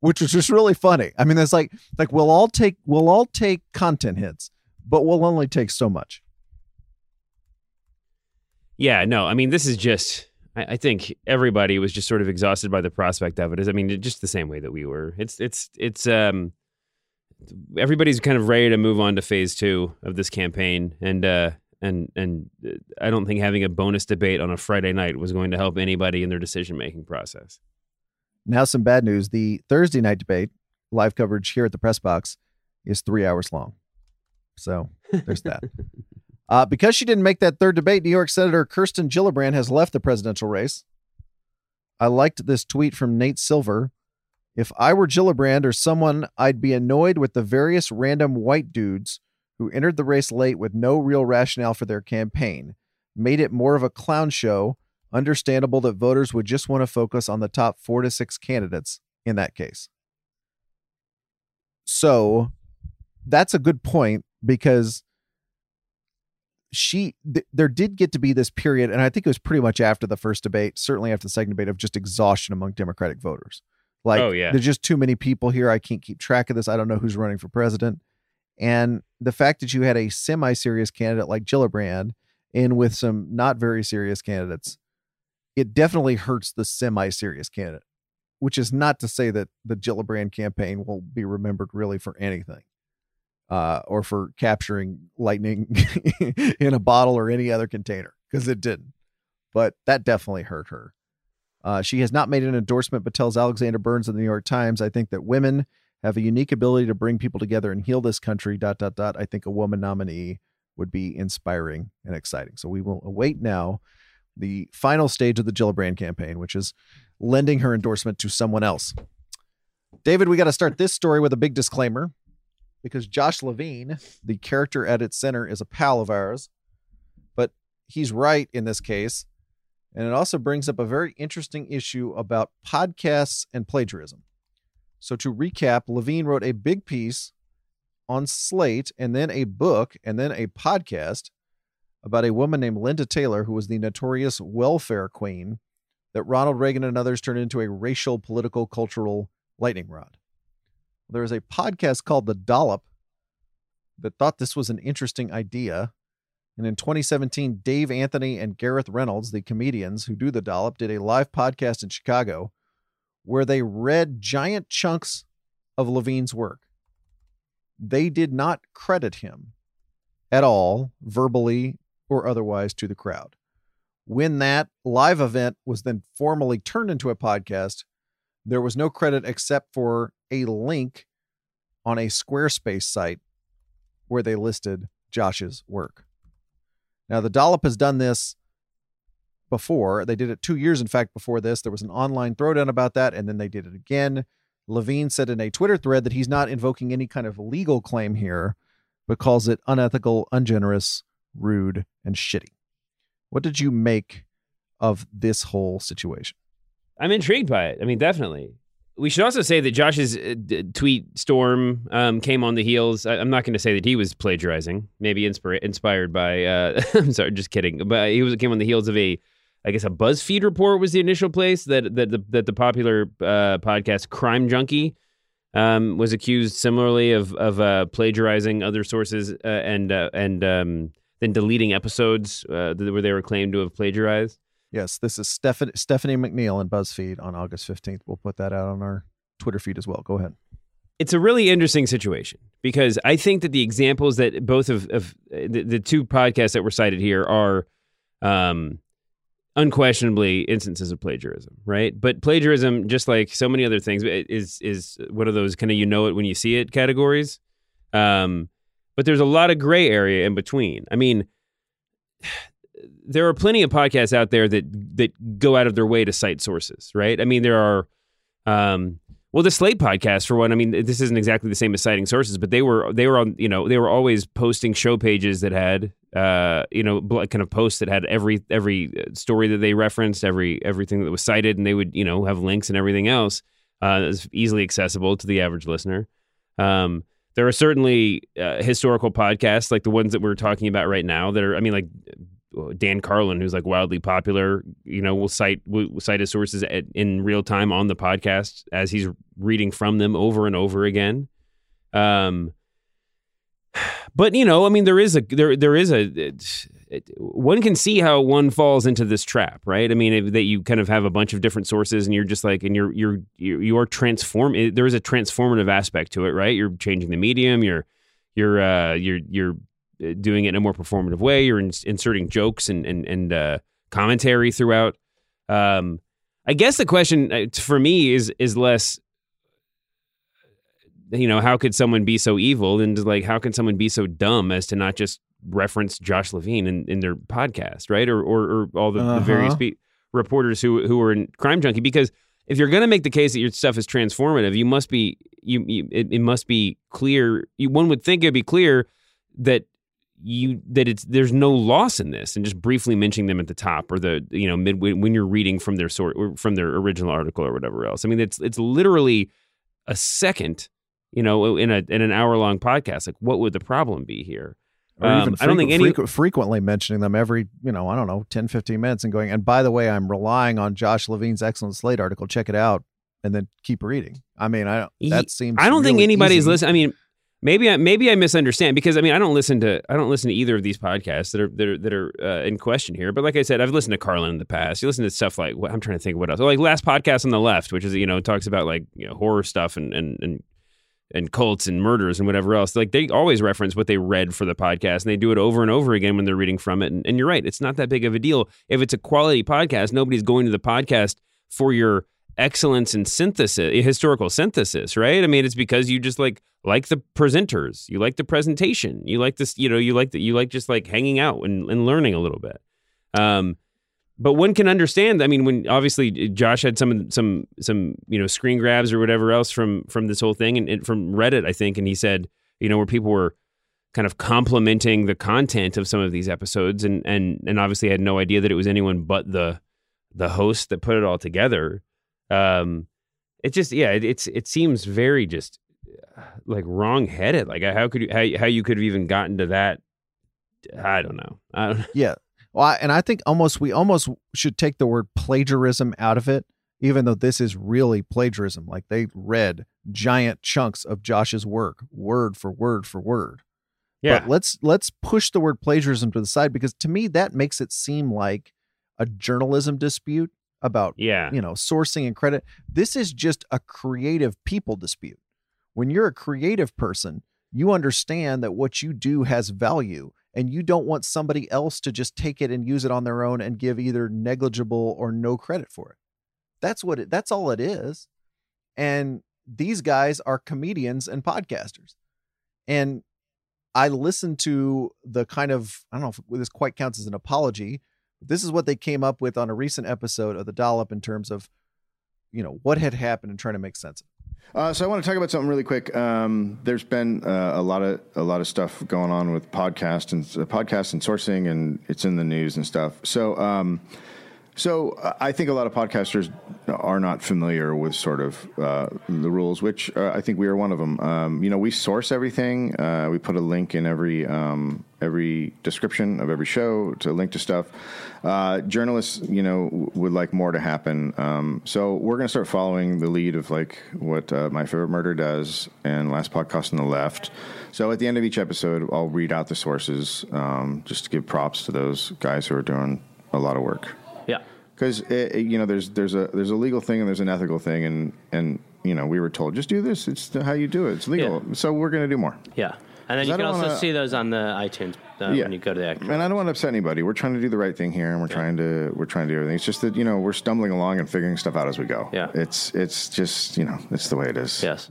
Which was just really funny. I mean, it's like like we'll all take we'll all take content hits, but we'll only take so much. Yeah, no, I mean this is just I, I think everybody was just sort of exhausted by the prospect of it. I mean, just the same way that we were. It's it's it's um everybody's kind of ready to move on to phase two of this campaign, and uh, and and I don't think having a bonus debate on a Friday night was going to help anybody in their decision making process. Now, some bad news: the Thursday night debate, live coverage here at the press box, is three hours long. So there's that. *laughs* Uh, because she didn't make that third debate, New York Senator Kirsten Gillibrand has left the presidential race. I liked this tweet from Nate Silver if I were Gillibrand or someone, I'd be annoyed with the various random white dudes who entered the race late with no real rationale for their campaign, made it more of a clown show. Understandable that voters would just want to focus on the top four to six candidates in that case. So that's a good point because she th- there did get to be this period and i think it was pretty much after the first debate certainly after the second debate of just exhaustion among democratic voters like, oh, yeah. there's just too many people here. I can't keep track of this. I don't know who's running for president. And the fact that you had a semi serious candidate like Gillibrand in with some not very serious candidates, it definitely hurts the semi serious candidate, which is not to say that the Gillibrand campaign will be remembered really for anything. Uh, or for capturing lightning *laughs* in a bottle or any other container because it didn't. But that definitely hurt her. Uh, she has not made an endorsement, but tells Alexander Burns of the New York Times, I think that women have a unique ability to bring people together and heal this country. Dot, dot, dot. I think a woman nominee would be inspiring and exciting. So we will await now the final stage of the Gillibrand campaign, which is lending her endorsement to someone else. David, we got to start this story with a big disclaimer because Josh Levin, the character at its center, is a pal of ours, but he's right in this case. And it also brings up a very interesting issue about podcasts and plagiarism. So, to recap, Levin wrote a big piece on Slate and then a book and then a podcast about a woman named Linda Taylor, who was the notorious welfare queen that Ronald Reagan and others turned into a racial, political, cultural lightning rod. There is a podcast called The Dollop that thought this was an interesting idea and in 2017, Dave Anthony and Gareth Reynolds, the comedians who do the dollop, did a live podcast in Chicago where they read giant chunks of Levin's work. They did not credit him at all, verbally or otherwise, to the crowd. When that live event was then formally turned into a podcast, there was no credit except for a link on a Squarespace site where they listed Josh's work. Now, the Dollop has done this before. They did it two years, in fact, before this. There was an online throwdown about that, and then they did it again Levin said in a Twitter thread that he's not invoking any kind of legal claim here, but calls it unethical, ungenerous, rude, and shitty. What did you make of this whole situation? I'm intrigued by it. I mean, definitely. We should also say that Josh's uh, tweet storm um, came on the heels. I, am not going to say that he was plagiarizing. Maybe inspired by. Uh, *laughs* I'm sorry, just kidding. But he was came on the heels of a, I guess, a BuzzFeed report was the initial place that that the, that the popular uh, podcast Crime Junkie um, was accused similarly of of uh, plagiarizing other sources uh, and uh, and um, then deleting episodes where they were claimed to have plagiarized. Yes, this is Stephanie, Stephanie McNeal in BuzzFeed on August 15th. We'll put that out on our Twitter feed as well. Go ahead. It's a really interesting situation because I think that the examples that both of, of the, the, two podcasts that were cited here are um, unquestionably instances of plagiarism, right? But plagiarism, just like so many other things, is is one of those kind of you know it when you see it categories. Um, but there's a lot of gray area in between. I mean, there are plenty of podcasts out there that that go out of their way to cite sources, right? I mean, there are, um, well, the Slate podcast for one. I mean, this isn't exactly the same as citing sources, but they were they were on, you know, they were always posting show pages that had, uh, you know, kind of posts that had every every uh, story that they referenced, every everything that was cited, and they would, you know, have links and everything else. Uh, is easily accessible to the average listener. Um, there are certainly uh, historical podcasts like the ones that we're talking about right now that are, I mean, like Dan Carlin, who's like wildly popular, you know, will cite will cite his sources at, in real time on the podcast as he's reading from them over and over again. Um, but you know, I mean, there is a there there is a it, it, one can see how one falls into this trap, right? I mean, that you kind of have a bunch of different sources, and you're just like, and you're you're you're transform. There is a transformative aspect to it, right? You're changing the medium. You're you're uh, you're you're doing it in a more performative way. You're in, inserting jokes and and, and uh, commentary throughout. Um, I guess the question uh, for me is is less, you know, how could someone be so evil, and like how can someone be so dumb as to not just reference Josh Levin in, in their podcast, right? Or or, or all the, uh-huh. the various pe- reporters who who are in Crime Junkie because if you're going to make the case that your stuff is transformative, you must be you, you it, it, must be clear. You, one would think it'd be clear that you that it's there's no loss in this and just briefly mentioning them at the top or the you know mid when you're reading from their sort from their original article or whatever else i mean it's it's literally a second you know in a in an hour long podcast like what would the problem be here or um, I don't think any frequ- frequently mentioning them every, you know, I don't know, 10, 15 minutes and going, and by the way, I'm relying on Josh Levin's excellent Slate article. Check it out and then keep reading. I mean, I don't that seems. I don't really think anybody's easy. listening. I mean, Maybe I maybe I misunderstand because I mean I don't listen to I don't listen to either of these podcasts that are that are that are uh, in question here. But like I said, I've listened to Carlin in the past. You listen to stuff like I'm trying to think of what else. like last podcast on the left, which is you know talks about like you know, horror stuff and and and and cults and murders and whatever else. Like they always reference what they read for the podcast and they do it over and over again when they're reading from it. And, and you're right, it's not that big of a deal if it's a quality podcast. Nobody's going to the podcast for your excellence in synthesis, historical synthesis, right? I mean, it's because you just like like the presenters, you like the presentation, you like this, you know, you like that, you like just like hanging out and, and learning a little bit. Um, but one can understand. I mean, when obviously Josh had some some some you know screen grabs or whatever else from from this whole thing and, and from Reddit, I think, and he said, you know, where people were kind of complimenting the content of some of these episodes, and and and obviously had no idea that it was anyone but the the host that put it all together. Um, it just yeah, it, it's it seems very just like wrong headed. Like how could you how how you could have even gotten to that? I don't know. I don't. *laughs* Yeah. Well, I, and I think almost we almost should take the word plagiarism out of it, even though this is really plagiarism. Like they read giant chunks of Josh's work, word for word for word. Yeah. But let's let's push the word plagiarism to the side because to me that makes it seem like a journalism dispute about yeah. you know sourcing and credit. This is just a creative people dispute. When you're a creative person, you understand that what you do has value and you don't want somebody else to just take it and use it on their own and give either negligible or no credit for it. That's what it that's all it is. And these guys are comedians and podcasters. And I listened to the kind of I don't know if this quite counts as an apology, but this is what they came up with on a recent episode of the Dollop in terms of, you know, what had happened and trying to make sense of. Uh, so I want to talk about something really quick. Um, there's been uh, a lot of a lot of stuff going on with podcast and uh, podcast and sourcing, and it's in the news and stuff. So. Um, so I think a lot of podcasters are not familiar with sort of uh, the rules, which uh, I think we are one of them. Um, you know, we source everything. Uh, we put a link in every um, every description of every show to link to stuff. Uh, journalists, you know, w- would like more to happen. Um, so we're going to start following the lead of like what uh, my favorite murder does and last podcast on the left. So at the end of each episode, I'll read out the sources um, just to give props to those guys who are doing a lot of work Yeah. because you know there's there's a there's a legal thing and there's an ethical thing and and you know we were told just do this it's how you do it it's legal Yeah. so we're going to do more Yeah. And then you I can also wanna- see those on the iTunes uh, Yeah. when you go to the act. and I don't want to upset anybody we're trying to do the right thing here and we're trying to we're trying to do everything it's just that you know we're stumbling along and figuring stuff out as we go Yeah. it's it's just you know it's the way it is Yes.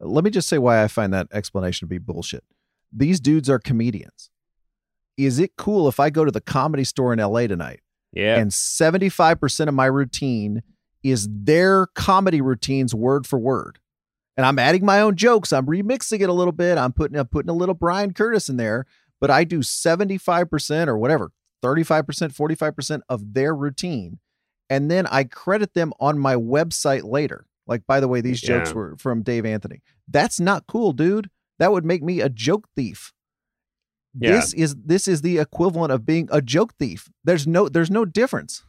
Let me just say why I find that explanation to be bullshit. These dudes are comedians. Is it cool if I go to the comedy store in LA tonight Yeah. and 75% of my routine is their comedy routines word for word? And I'm adding my own jokes. I'm remixing it a little bit. I'm putting I'm putting a little Bryan Curtis in there, but I do 75% or whatever, 35%, 45% of their routine. And then I credit them on my website later. Like, by the way, these jokes Yeah. were from Dave Anthony. That's not cool, dude. That would make me a joke thief. Yeah. This is this is the equivalent of being a joke thief. There's no there's no difference.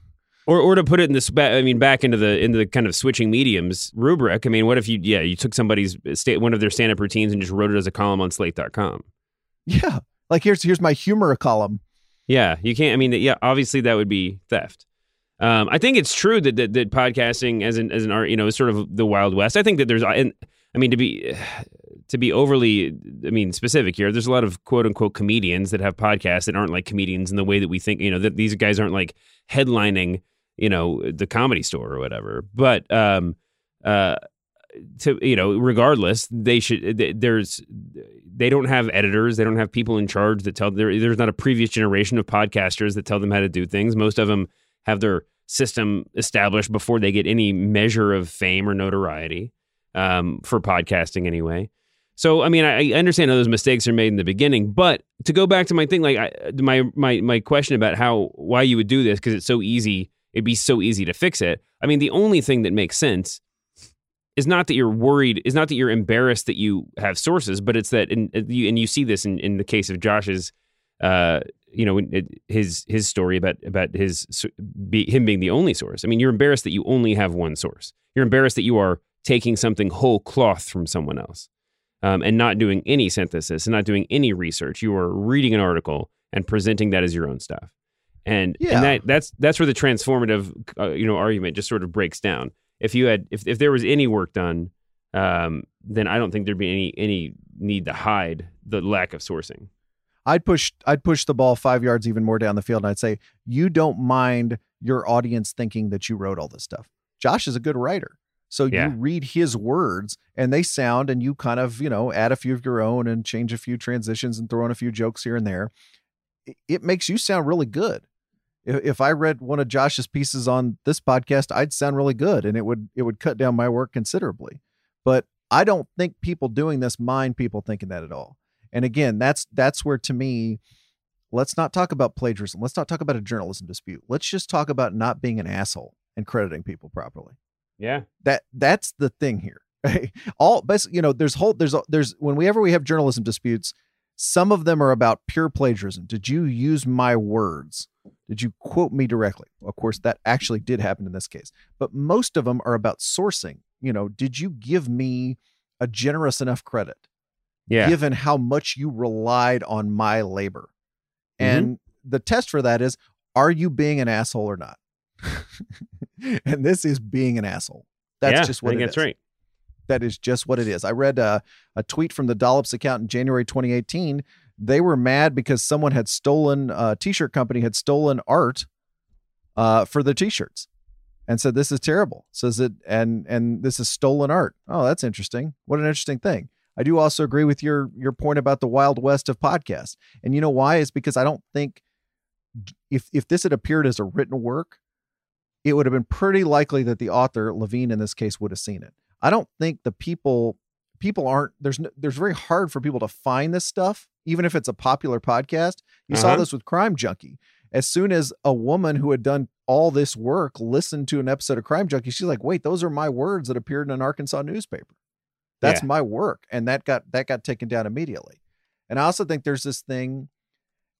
or or to put it in this I mean back into the into the kind of switching mediums rubric. I mean, what if you yeah, you took somebody's state one of their stand-up routines and just wrote it as a column on slate.com. Yeah. Like here's here's my humor column. Yeah, you can't. I mean, yeah, obviously that would be theft. Um, I think it's true that, that that podcasting as an as an art, you know, is sort of the wild west. I think that there's, and I mean, to be to be overly, I mean, specific here, there's a lot of quote unquote comedians that have podcasts that aren't like comedians in the way that we think. You know, that these guys aren't like headlining, you know, the comedy store or whatever. But um, uh, to you know, regardless, they should. th- There's they don't have editors. They don't have people in charge that tell. There, there's not a previous generation of podcasters that tell them how to do things. Most of them have their system established before they get any measure of fame or notoriety um, for podcasting, anyway. So, I mean, I, I understand how those mistakes are made in the beginning, but to go back to my thing, like I, my my my question about how why you would do this because it's so easy, it'd be so easy to fix it. I mean, the only thing that makes sense is not that you're worried, is not that you're embarrassed that you have sources, but it's that, and you and you see this in, in the case of Josh's, uh, you know, his his story about about his be, him being the only source. I mean, you're embarrassed that you only have one source. You're embarrassed that you are taking something whole cloth from someone else, um, and not doing any synthesis and not doing any research. You are reading an article and presenting that as your own stuff. And, Yeah. and that that's that's where the transformative uh, you know argument just sort of breaks down. If you had if, if there was any work done, um, then I don't think there'd be any any need to hide the lack of sourcing. I'd push I'd push the ball five yards even more down the field and I'd say, you don't mind your audience thinking that you wrote all this stuff. Josh is a good writer. So Yeah. you read his words and they sound and you kind of, you know, add a few of your own and change a few transitions and throw in a few jokes here and there. It, makes you sound really good. If, if I read one of Josh's pieces on this podcast, I'd sound really good and it would it would cut down my work considerably. But I don't think people doing this mind people thinking that at all. And again, that's that's where to me, let's not talk about plagiarism. Let's not talk about a journalism dispute. Let's just talk about not being an asshole and crediting people properly. Yeah. That that's the thing here. *laughs* Right? All basically, you know, there's whole there's there's whenever we have journalism disputes, some of them are about pure plagiarism. Did you use my words? Did you quote me directly? Of course, that actually did happen in this case. But most of them are about sourcing. You know, did you give me a generous enough credit? Yeah. given how much you relied on my labor. Mm-hmm. And the test for that is are you being an asshole or not? *laughs* and this is being an asshole. That's Yeah, just I what think it that's is. right. That is just what it is. I read a, a tweet from the Dollops account in January 2018. They were mad because someone had stolen, a t-shirt company had stolen art uh, for the t-shirts and said, this is terrible. Says it, and, and this is stolen art. Oh, that's interesting. What an interesting thing. I do also agree with your, your point about the wild west of podcasts. And you know why? Is because I don't think if, if this had appeared as a written work, it would have been pretty likely that the author, Levin in this case, would have seen it. I don't think the people people aren't there's no, there's very hard for people to find this stuff even if it's a popular podcast. You saw Uh-huh. this with Crime Junkie. As soon as a woman who had done all this work listened to an episode of Crime Junkie, she's like, "Wait, those are my words that appeared in an Arkansas newspaper. That's Yeah. my work." And that got that got taken down immediately. And I also think there's this thing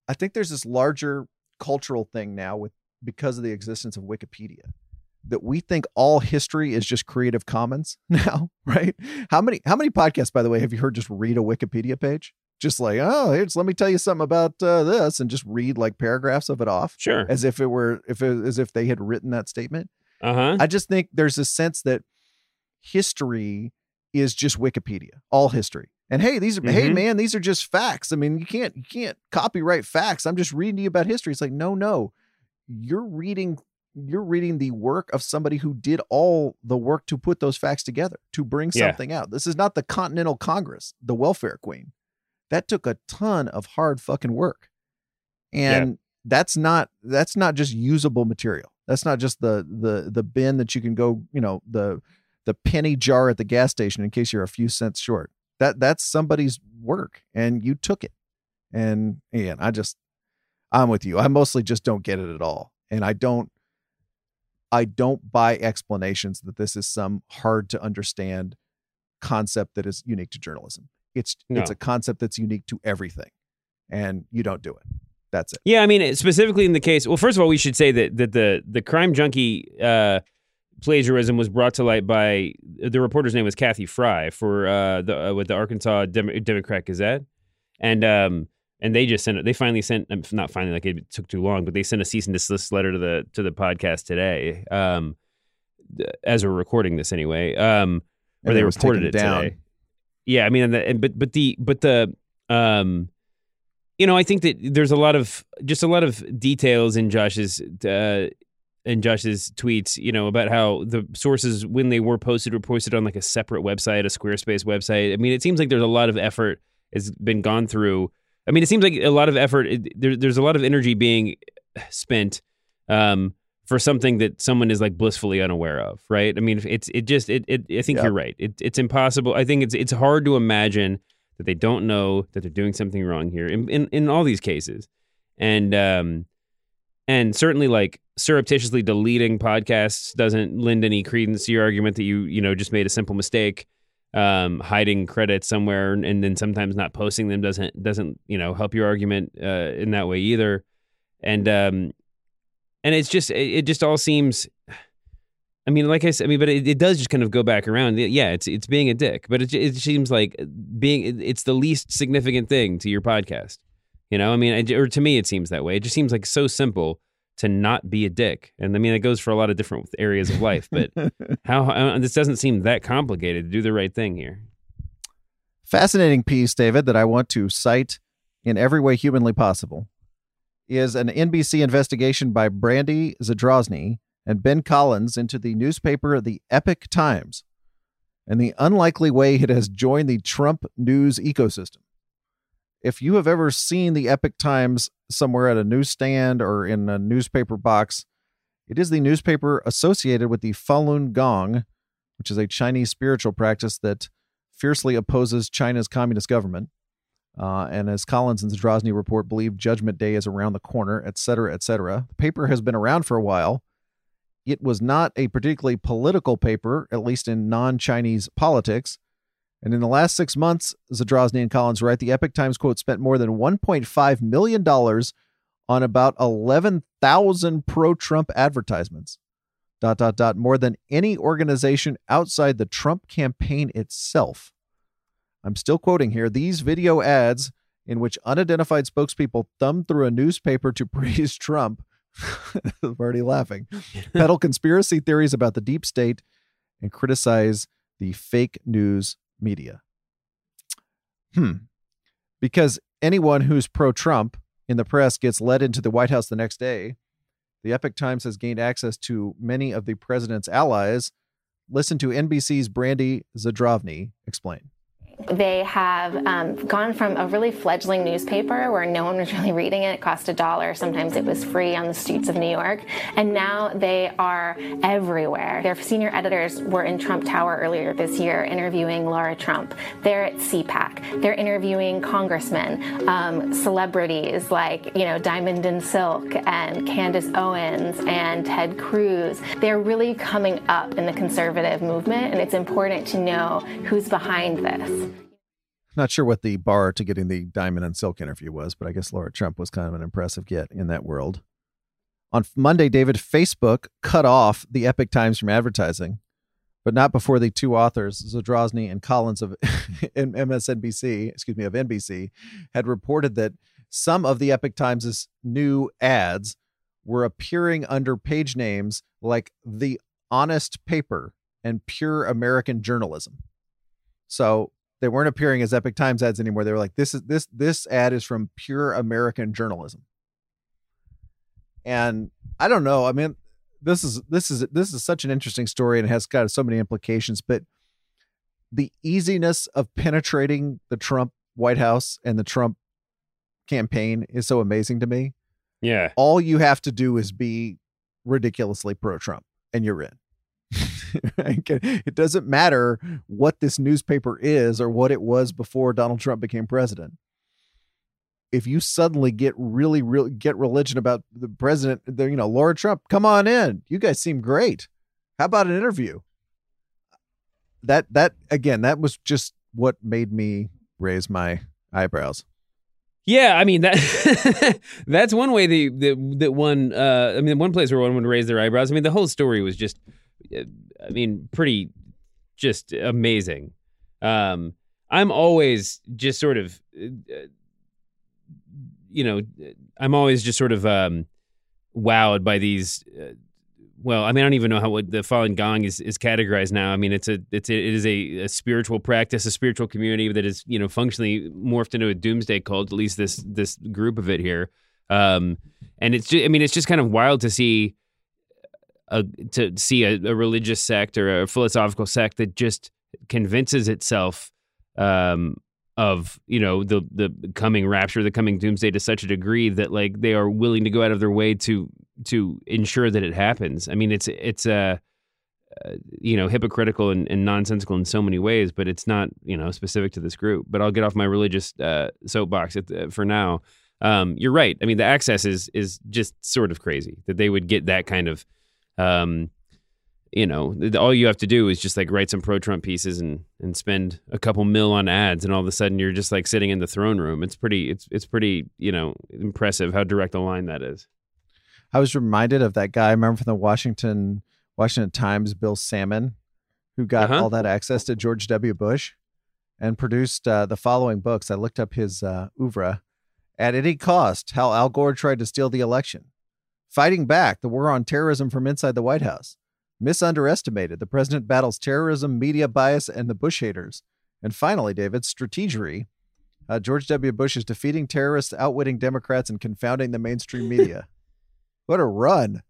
I think there's this larger cultural thing now with because of the existence of Wikipedia that we think all history is just creative commons *laughs* now, right? How many how many podcasts by the way have you heard just read a Wikipedia page? Just like, oh, here's let me tell you something about uh, this and just read like paragraphs of it off Sure. as if it were if it, as if they had written that statement. Uh huh. I just think there's a sense that history is just Wikipedia, all history. And hey, these are hey Mhm. man, these are just facts. I mean, you can't you can't copyright facts. I'm just reading to you about history. It's like, no, no. You're reading you're reading the work of somebody who did all the work to put those facts together, to bring Yeah. something out. This is not the Continental Congress, the welfare queen. That took a ton of hard fucking work. And that's not that's not just usable material. That's not just the the the bin that you can go, you know, the the penny jar at the gas station in case you're a few cents short. That that's somebody's work and you took it. And and I just I'm with you. I mostly just don't get it at all. And I don't I don't buy explanations that this is some hard to understand concept that is unique to journalism. It's it's a concept that's unique to everything. And you don't do it. That's it. Yeah, I mean, specifically in the case. Well, first of all, we should say that that the the crime junkie uh, plagiarism was brought to light by the reporter's name was Cathy Frye for uh, the uh, with the Arkansas Dem- Democrat Gazette, and um and they just sent it. They finally sent um, not finally like it took too long, but they sent a cease and desist letter to the to the podcast today. Um, as we're recording this anyway. Um, or they reported it down. today. Yeah, I mean, and, the, and but but the but the um, you know, I think that there's a lot of just a lot of details in Josh's uh, in Josh's tweets, you know, about how the sources when they were posted were posted on like a separate website, a Squarespace website. I mean, it seems like there's a lot of effort has been gone through. I mean, it seems like a lot of effort. It, there, there's a lot of energy being spent um, for something that someone is like blissfully unaware of, right? I mean, it's it just it. it I think Yeah. you're right. It, it's impossible. I think it's it's hard to imagine that they don't know that they're doing something wrong here in in, in all these cases, and um, and certainly like surreptitiously deleting podcasts doesn't lend any credence to your argument that you you know just made a simple mistake um hiding credits somewhere and then sometimes not posting them doesn't doesn't you know help your argument uh in that way either and um and it's just it, it just all seems I mean, like I said, I mean, but it, it does just kind of go back around. Yeah, it's it's being a dick, but it, it seems like being it's the least significant thing to your podcast. You know, I mean, it- or to me, it seems that way. It just seems like so simple to not be a dick, and I mean, it goes for a lot of different areas of life. But *laughs* how, how uh, this doesn't seem that complicated to do the right thing here. Fascinating piece, David, that I want to cite in every way humanly possible is an NBC investigation by Brandy Zadrozny and Ben Collins into the newspaper The Epoch Times and the unlikely way it has joined the Trump news ecosystem. If you have ever seen the Epoch Times somewhere at a newsstand or in a newspaper box, it is the newspaper associated with the Falun Gong, which is a Chinese spiritual practice that fiercely opposes China's communist government. Uh, and as Collins and Zadrozny report, believe Judgment Day is around the corner, etc., cetera, et cetera. The paper has been around for a while. It was not a particularly political paper, at least in non Chinese politics. And in the last six months, Zadrozny and Collins write, the Epoch Times, quote, spent more than $1.5 million on about 11,000 pro Trump advertisements. Dot, dot, dot, more than any organization outside the Trump campaign itself. I'm still quoting here. These video ads in which unidentified spokespeople thumb through a newspaper to *laughs* praise Trump. *laughs* I'm already laughing. *laughs* Peddle conspiracy theories about the deep state and criticize the fake news media. Hmm. Because anyone who's pro Trump in the press gets led into the White House the next day. The Epoch Times has gained access to many of the president's allies. Listen to NBC's Brandy Zadrozny explain. They have um, gone from a really fledgling newspaper where no one was *laughs* really reading it, it cost a dollar, sometimes it was free on the streets of New York, and now they are everywhere. Their senior editors were in Trump Tower earlier this year interviewing Laura Trump. They're at CPAC. They're interviewing congressmen, um, celebrities like, you know, Diamond and Silk and Candace Owens and Ted Cruz. They're really coming up in the conservative movement, and it's important to know who's behind this. Not sure what the bar to getting the Diamond and Silk interview was, but I guess Laura Trump was kind of an impressive get in that world. On Monday, David, Facebook cut off the Epoch Times from advertising, but not before the two authors, Zadrozny and Collins of *laughs* MSNBC, excuse me, of NBC, had reported that some of the Epoch Times' new ads were appearing under page names like The Honest Paper and Pure American Journalism. So they weren't appearing as Epoch Times ads anymore. They were like, this is this this ad is from Pure American Journalism. And I don't know. I mean, this is this is this is such an interesting story and it has got so many implications, but the easiness of penetrating the Trump White House and the Trump campaign is so amazing to me. Yeah. All you have to do is be ridiculously pro Trump and you're in. *laughs* it doesn't matter what this newspaper is or what it was before Donald Trump became president. If you suddenly get really, really get religion about the president, the, you know, Laura Trump, come on in. You guys seem great. How about an interview? That that again, that was just what made me raise my eyebrows. Yeah, I mean that *laughs* that's one way that that, that one uh I mean one place where one would raise their eyebrows. I mean the whole story was just I mean pretty just amazing. Um I'm always just sort of uh, you know I'm always just sort of um wowed by these uh, well, I mean, I don't even know how the Falun Gong is, is categorized now. I mean, it's a it's a, it is a, a, spiritual practice, a spiritual community that is you know functionally morphed into a doomsday cult. At least this this group of it here, um, and it's just, I mean, it's just kind of wild to see a to see a, a religious sect or a philosophical sect that just convinces itself um, of you know the the coming rapture, the coming doomsday to such a degree that like they are willing to go out of their way to to ensure that it happens. I mean, it's it's uh, uh you know hypocritical and, and, nonsensical in so many ways, but it's not you know specific to this group. But I'll get off my religious uh, soapbox at, for now. Um, you're right. I mean, the access is is just sort of crazy that they would get that kind of um, you know, all you have to do is just like write some pro Trump pieces and and spend a couple mil on ads, and all of a sudden you're just like sitting in the throne room. It's pretty, it's it's pretty, you know, impressive how direct a line that is. I was reminded of that guy. I remember from the Washington Washington Times, Bill Sammon, who got uh-huh. all that access to George W. Bush, and produced uh, the following books. I looked up his uh, oeuvre. At any cost, how Al Gore tried to steal the election, fighting back the war on terrorism from inside the White House misunderestimated. The president battles terrorism, media bias, and the Bush haters. And finally, David, strategery. Uh, George W. Bush is defeating terrorists, outwitting Democrats, and confounding the mainstream *laughs* media. what a run!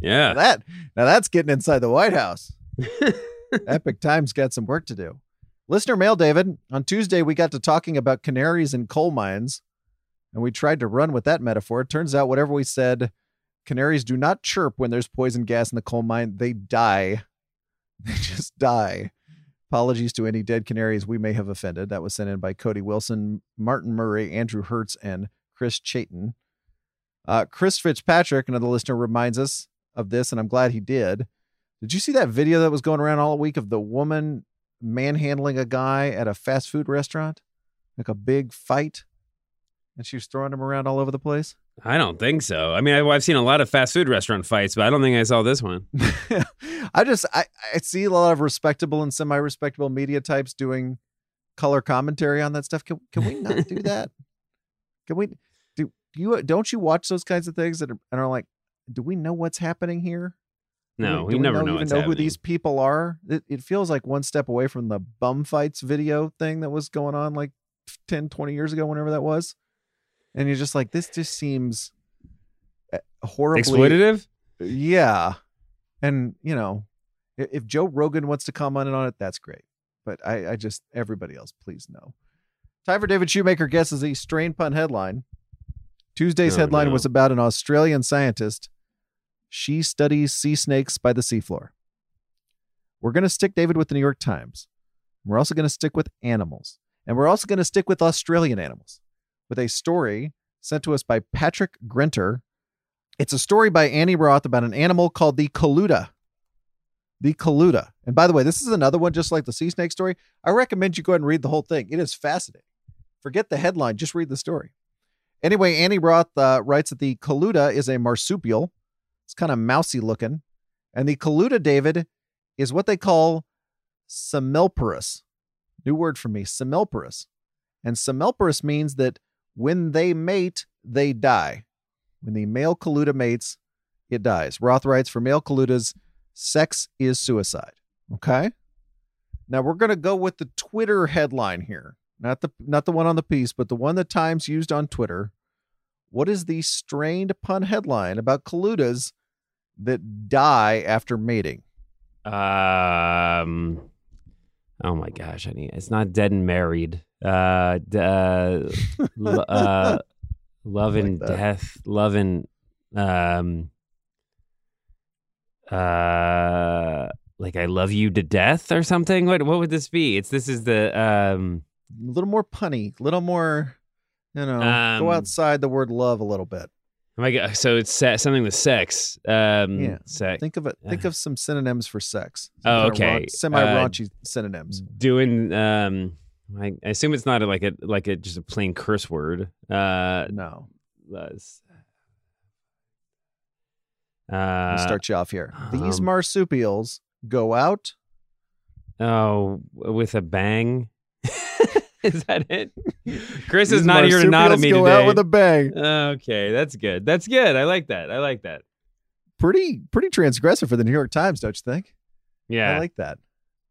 Yeah, now that now that's getting inside the White House. *laughs* Epoch Times got some work to do. Listener mail, David. On Tuesday, we got to talking about canaries in coal mines, and we tried to run with that metaphor. It turns out, whatever we said Canaries do not chirp when there's poison gas in the coal mine. They die. *laughs* They just die. Apologies to any dead canaries we may have offended. That was sent in by Cody Wilson, Martin Murray, Andrew Hertz, and Chris Chayton. Uh, Chris Fitzpatrick, another listener, reminds us of this, and I'm glad he did. Did you see that video that was going around all week of the woman manhandling a guy at a fast food restaurant? Like a big fight? And she was throwing him around all over the place? I don't think so. I mean, I've, I've, seen a lot of fast food restaurant fights, but I don't think I saw this one. *laughs* I just I, I see a lot of respectable and semi-respectable media types doing color commentary on that stuff. Can can we not do that? *laughs* Can we do you don't you watch those kinds of things that are, and are like, do we know what's happening here? No, we, we, never know, know even know happening. who these people are. It, it feels like one step away from the bum fights video thing that was going on like 10, 20 years ago, whenever that was and you're just like, this just seems eh, horribly exploitative. Yeah, and you know, if Joe Rogan wants to comment on it, that's great. but I, I just everybody else, please no. Time for David Shoemaker guesses a strain pun headline. Tuesday's Oh, headline no. was about an Australian scientist. She studies sea snakes by the seafloor. We're going to stick David with the New York Times. We're also going to stick with animals. And we're also going to stick with Australian animals with a story sent to us by Patrick Grinter. It's a story by Annie Roth about an animal called the Kaluta. The Kaluta. And by the way, this is another one just like the sea snake story. I recommend you go ahead and read the whole thing. It is fascinating. Forget the headline, just read the story. Anyway, Annie Roth uh, writes that the Kaluta is a marsupial. It's kind of mousy looking. And the Kaluta, David, is what they call semelparous. New word for me, semelparous. And semelparous means that when they mate, they die. When the male Kaluta mates, it dies. Roth writes for male Kalutas, sex is suicide. Okay. Now we're going to go with the Twitter headline here, not the not the one on the piece, but the one that Times used on Twitter. What is the strained pun headline about Kalutas that die after mating? Um. Oh my gosh, I need. It's not dead and married. Uh. d- uh, *laughs* l- uh love and death. Love and um. Uh. Like I love you to death or something. What what would this be? It's this is the um. A little more punny, a little more, you know, Um, go outside the word love a little bit. Oh my god! So it's se- something with sex. Um, Yeah. sex. Think of it. Think of some synonyms for sex. Oh, okay. Semi raunchy synonyms. doing um I, I assume it's not a, like a like a just a plain curse word uh No. uh start you off here. These um, marsupials go out. oh with a bang *laughs* is that it chris is not here to nod at me go today out with a bang. okay that's good that's good i like that i like that Pretty, pretty transgressive for the New York Times, don't you think? yeah I like that.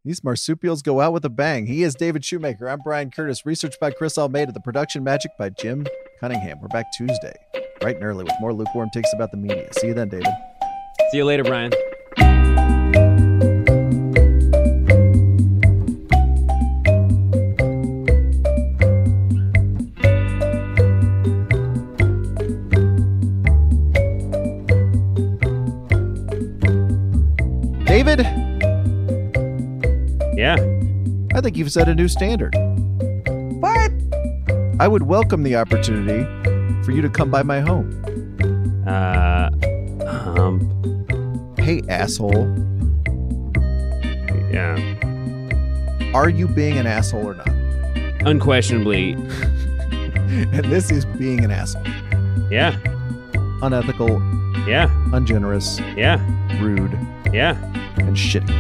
These marsupials go out with a bang. He is David Shoemaker. I'm Bryan Curtis. Research by Chris Almeida. The production magic by Jim Cunningham. We're back Tuesday, bright and early, with more lukewarm takes about the media. See you then, David. see you later bryan David, yeah. I think you've set a new standard. What? I would welcome the opportunity for you to come by my home. uh um. Hey, asshole, yeah. Are you being an asshole or not? unquestionably. *laughs* And this is being an asshole. yeah. Unethical, yeah. Ungenerous, yeah. Rude, yeah. And shitty.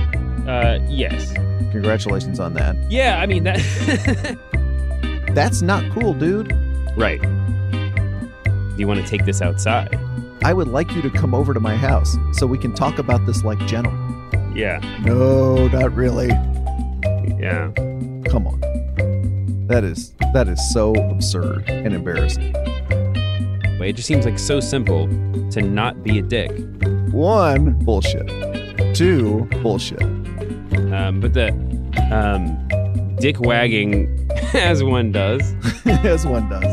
uh yes Congratulations on that. yeah i mean that *laughs* That's not cool, dude. Right. Do you want to take this outside? I would like you to come over to my house so we can talk about this like gentlemen. Yeah. No, not really. Yeah. Come on. That is that is so absurd and embarrassing. But it just seems like so simple to not be a dick. One, bullshit. Two, bullshit. Um, but the um, dick wagging, *laughs* as one does. *laughs* As one does.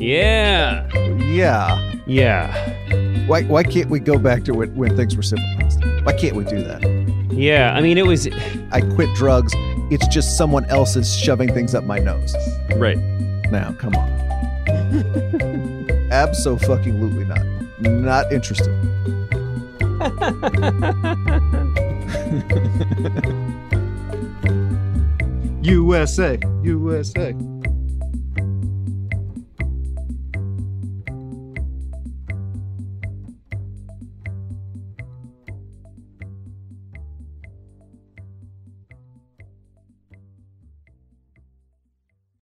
Yeah. Yeah. Yeah. Why why can't we go back to when, when things were civilized? Why can't we do that? Yeah. I mean, it was I quit drugs. It's just someone else is shoving things up my nose. right. Now, come on. *laughs* Absolutely not. Not interested. *laughs* USA, USA.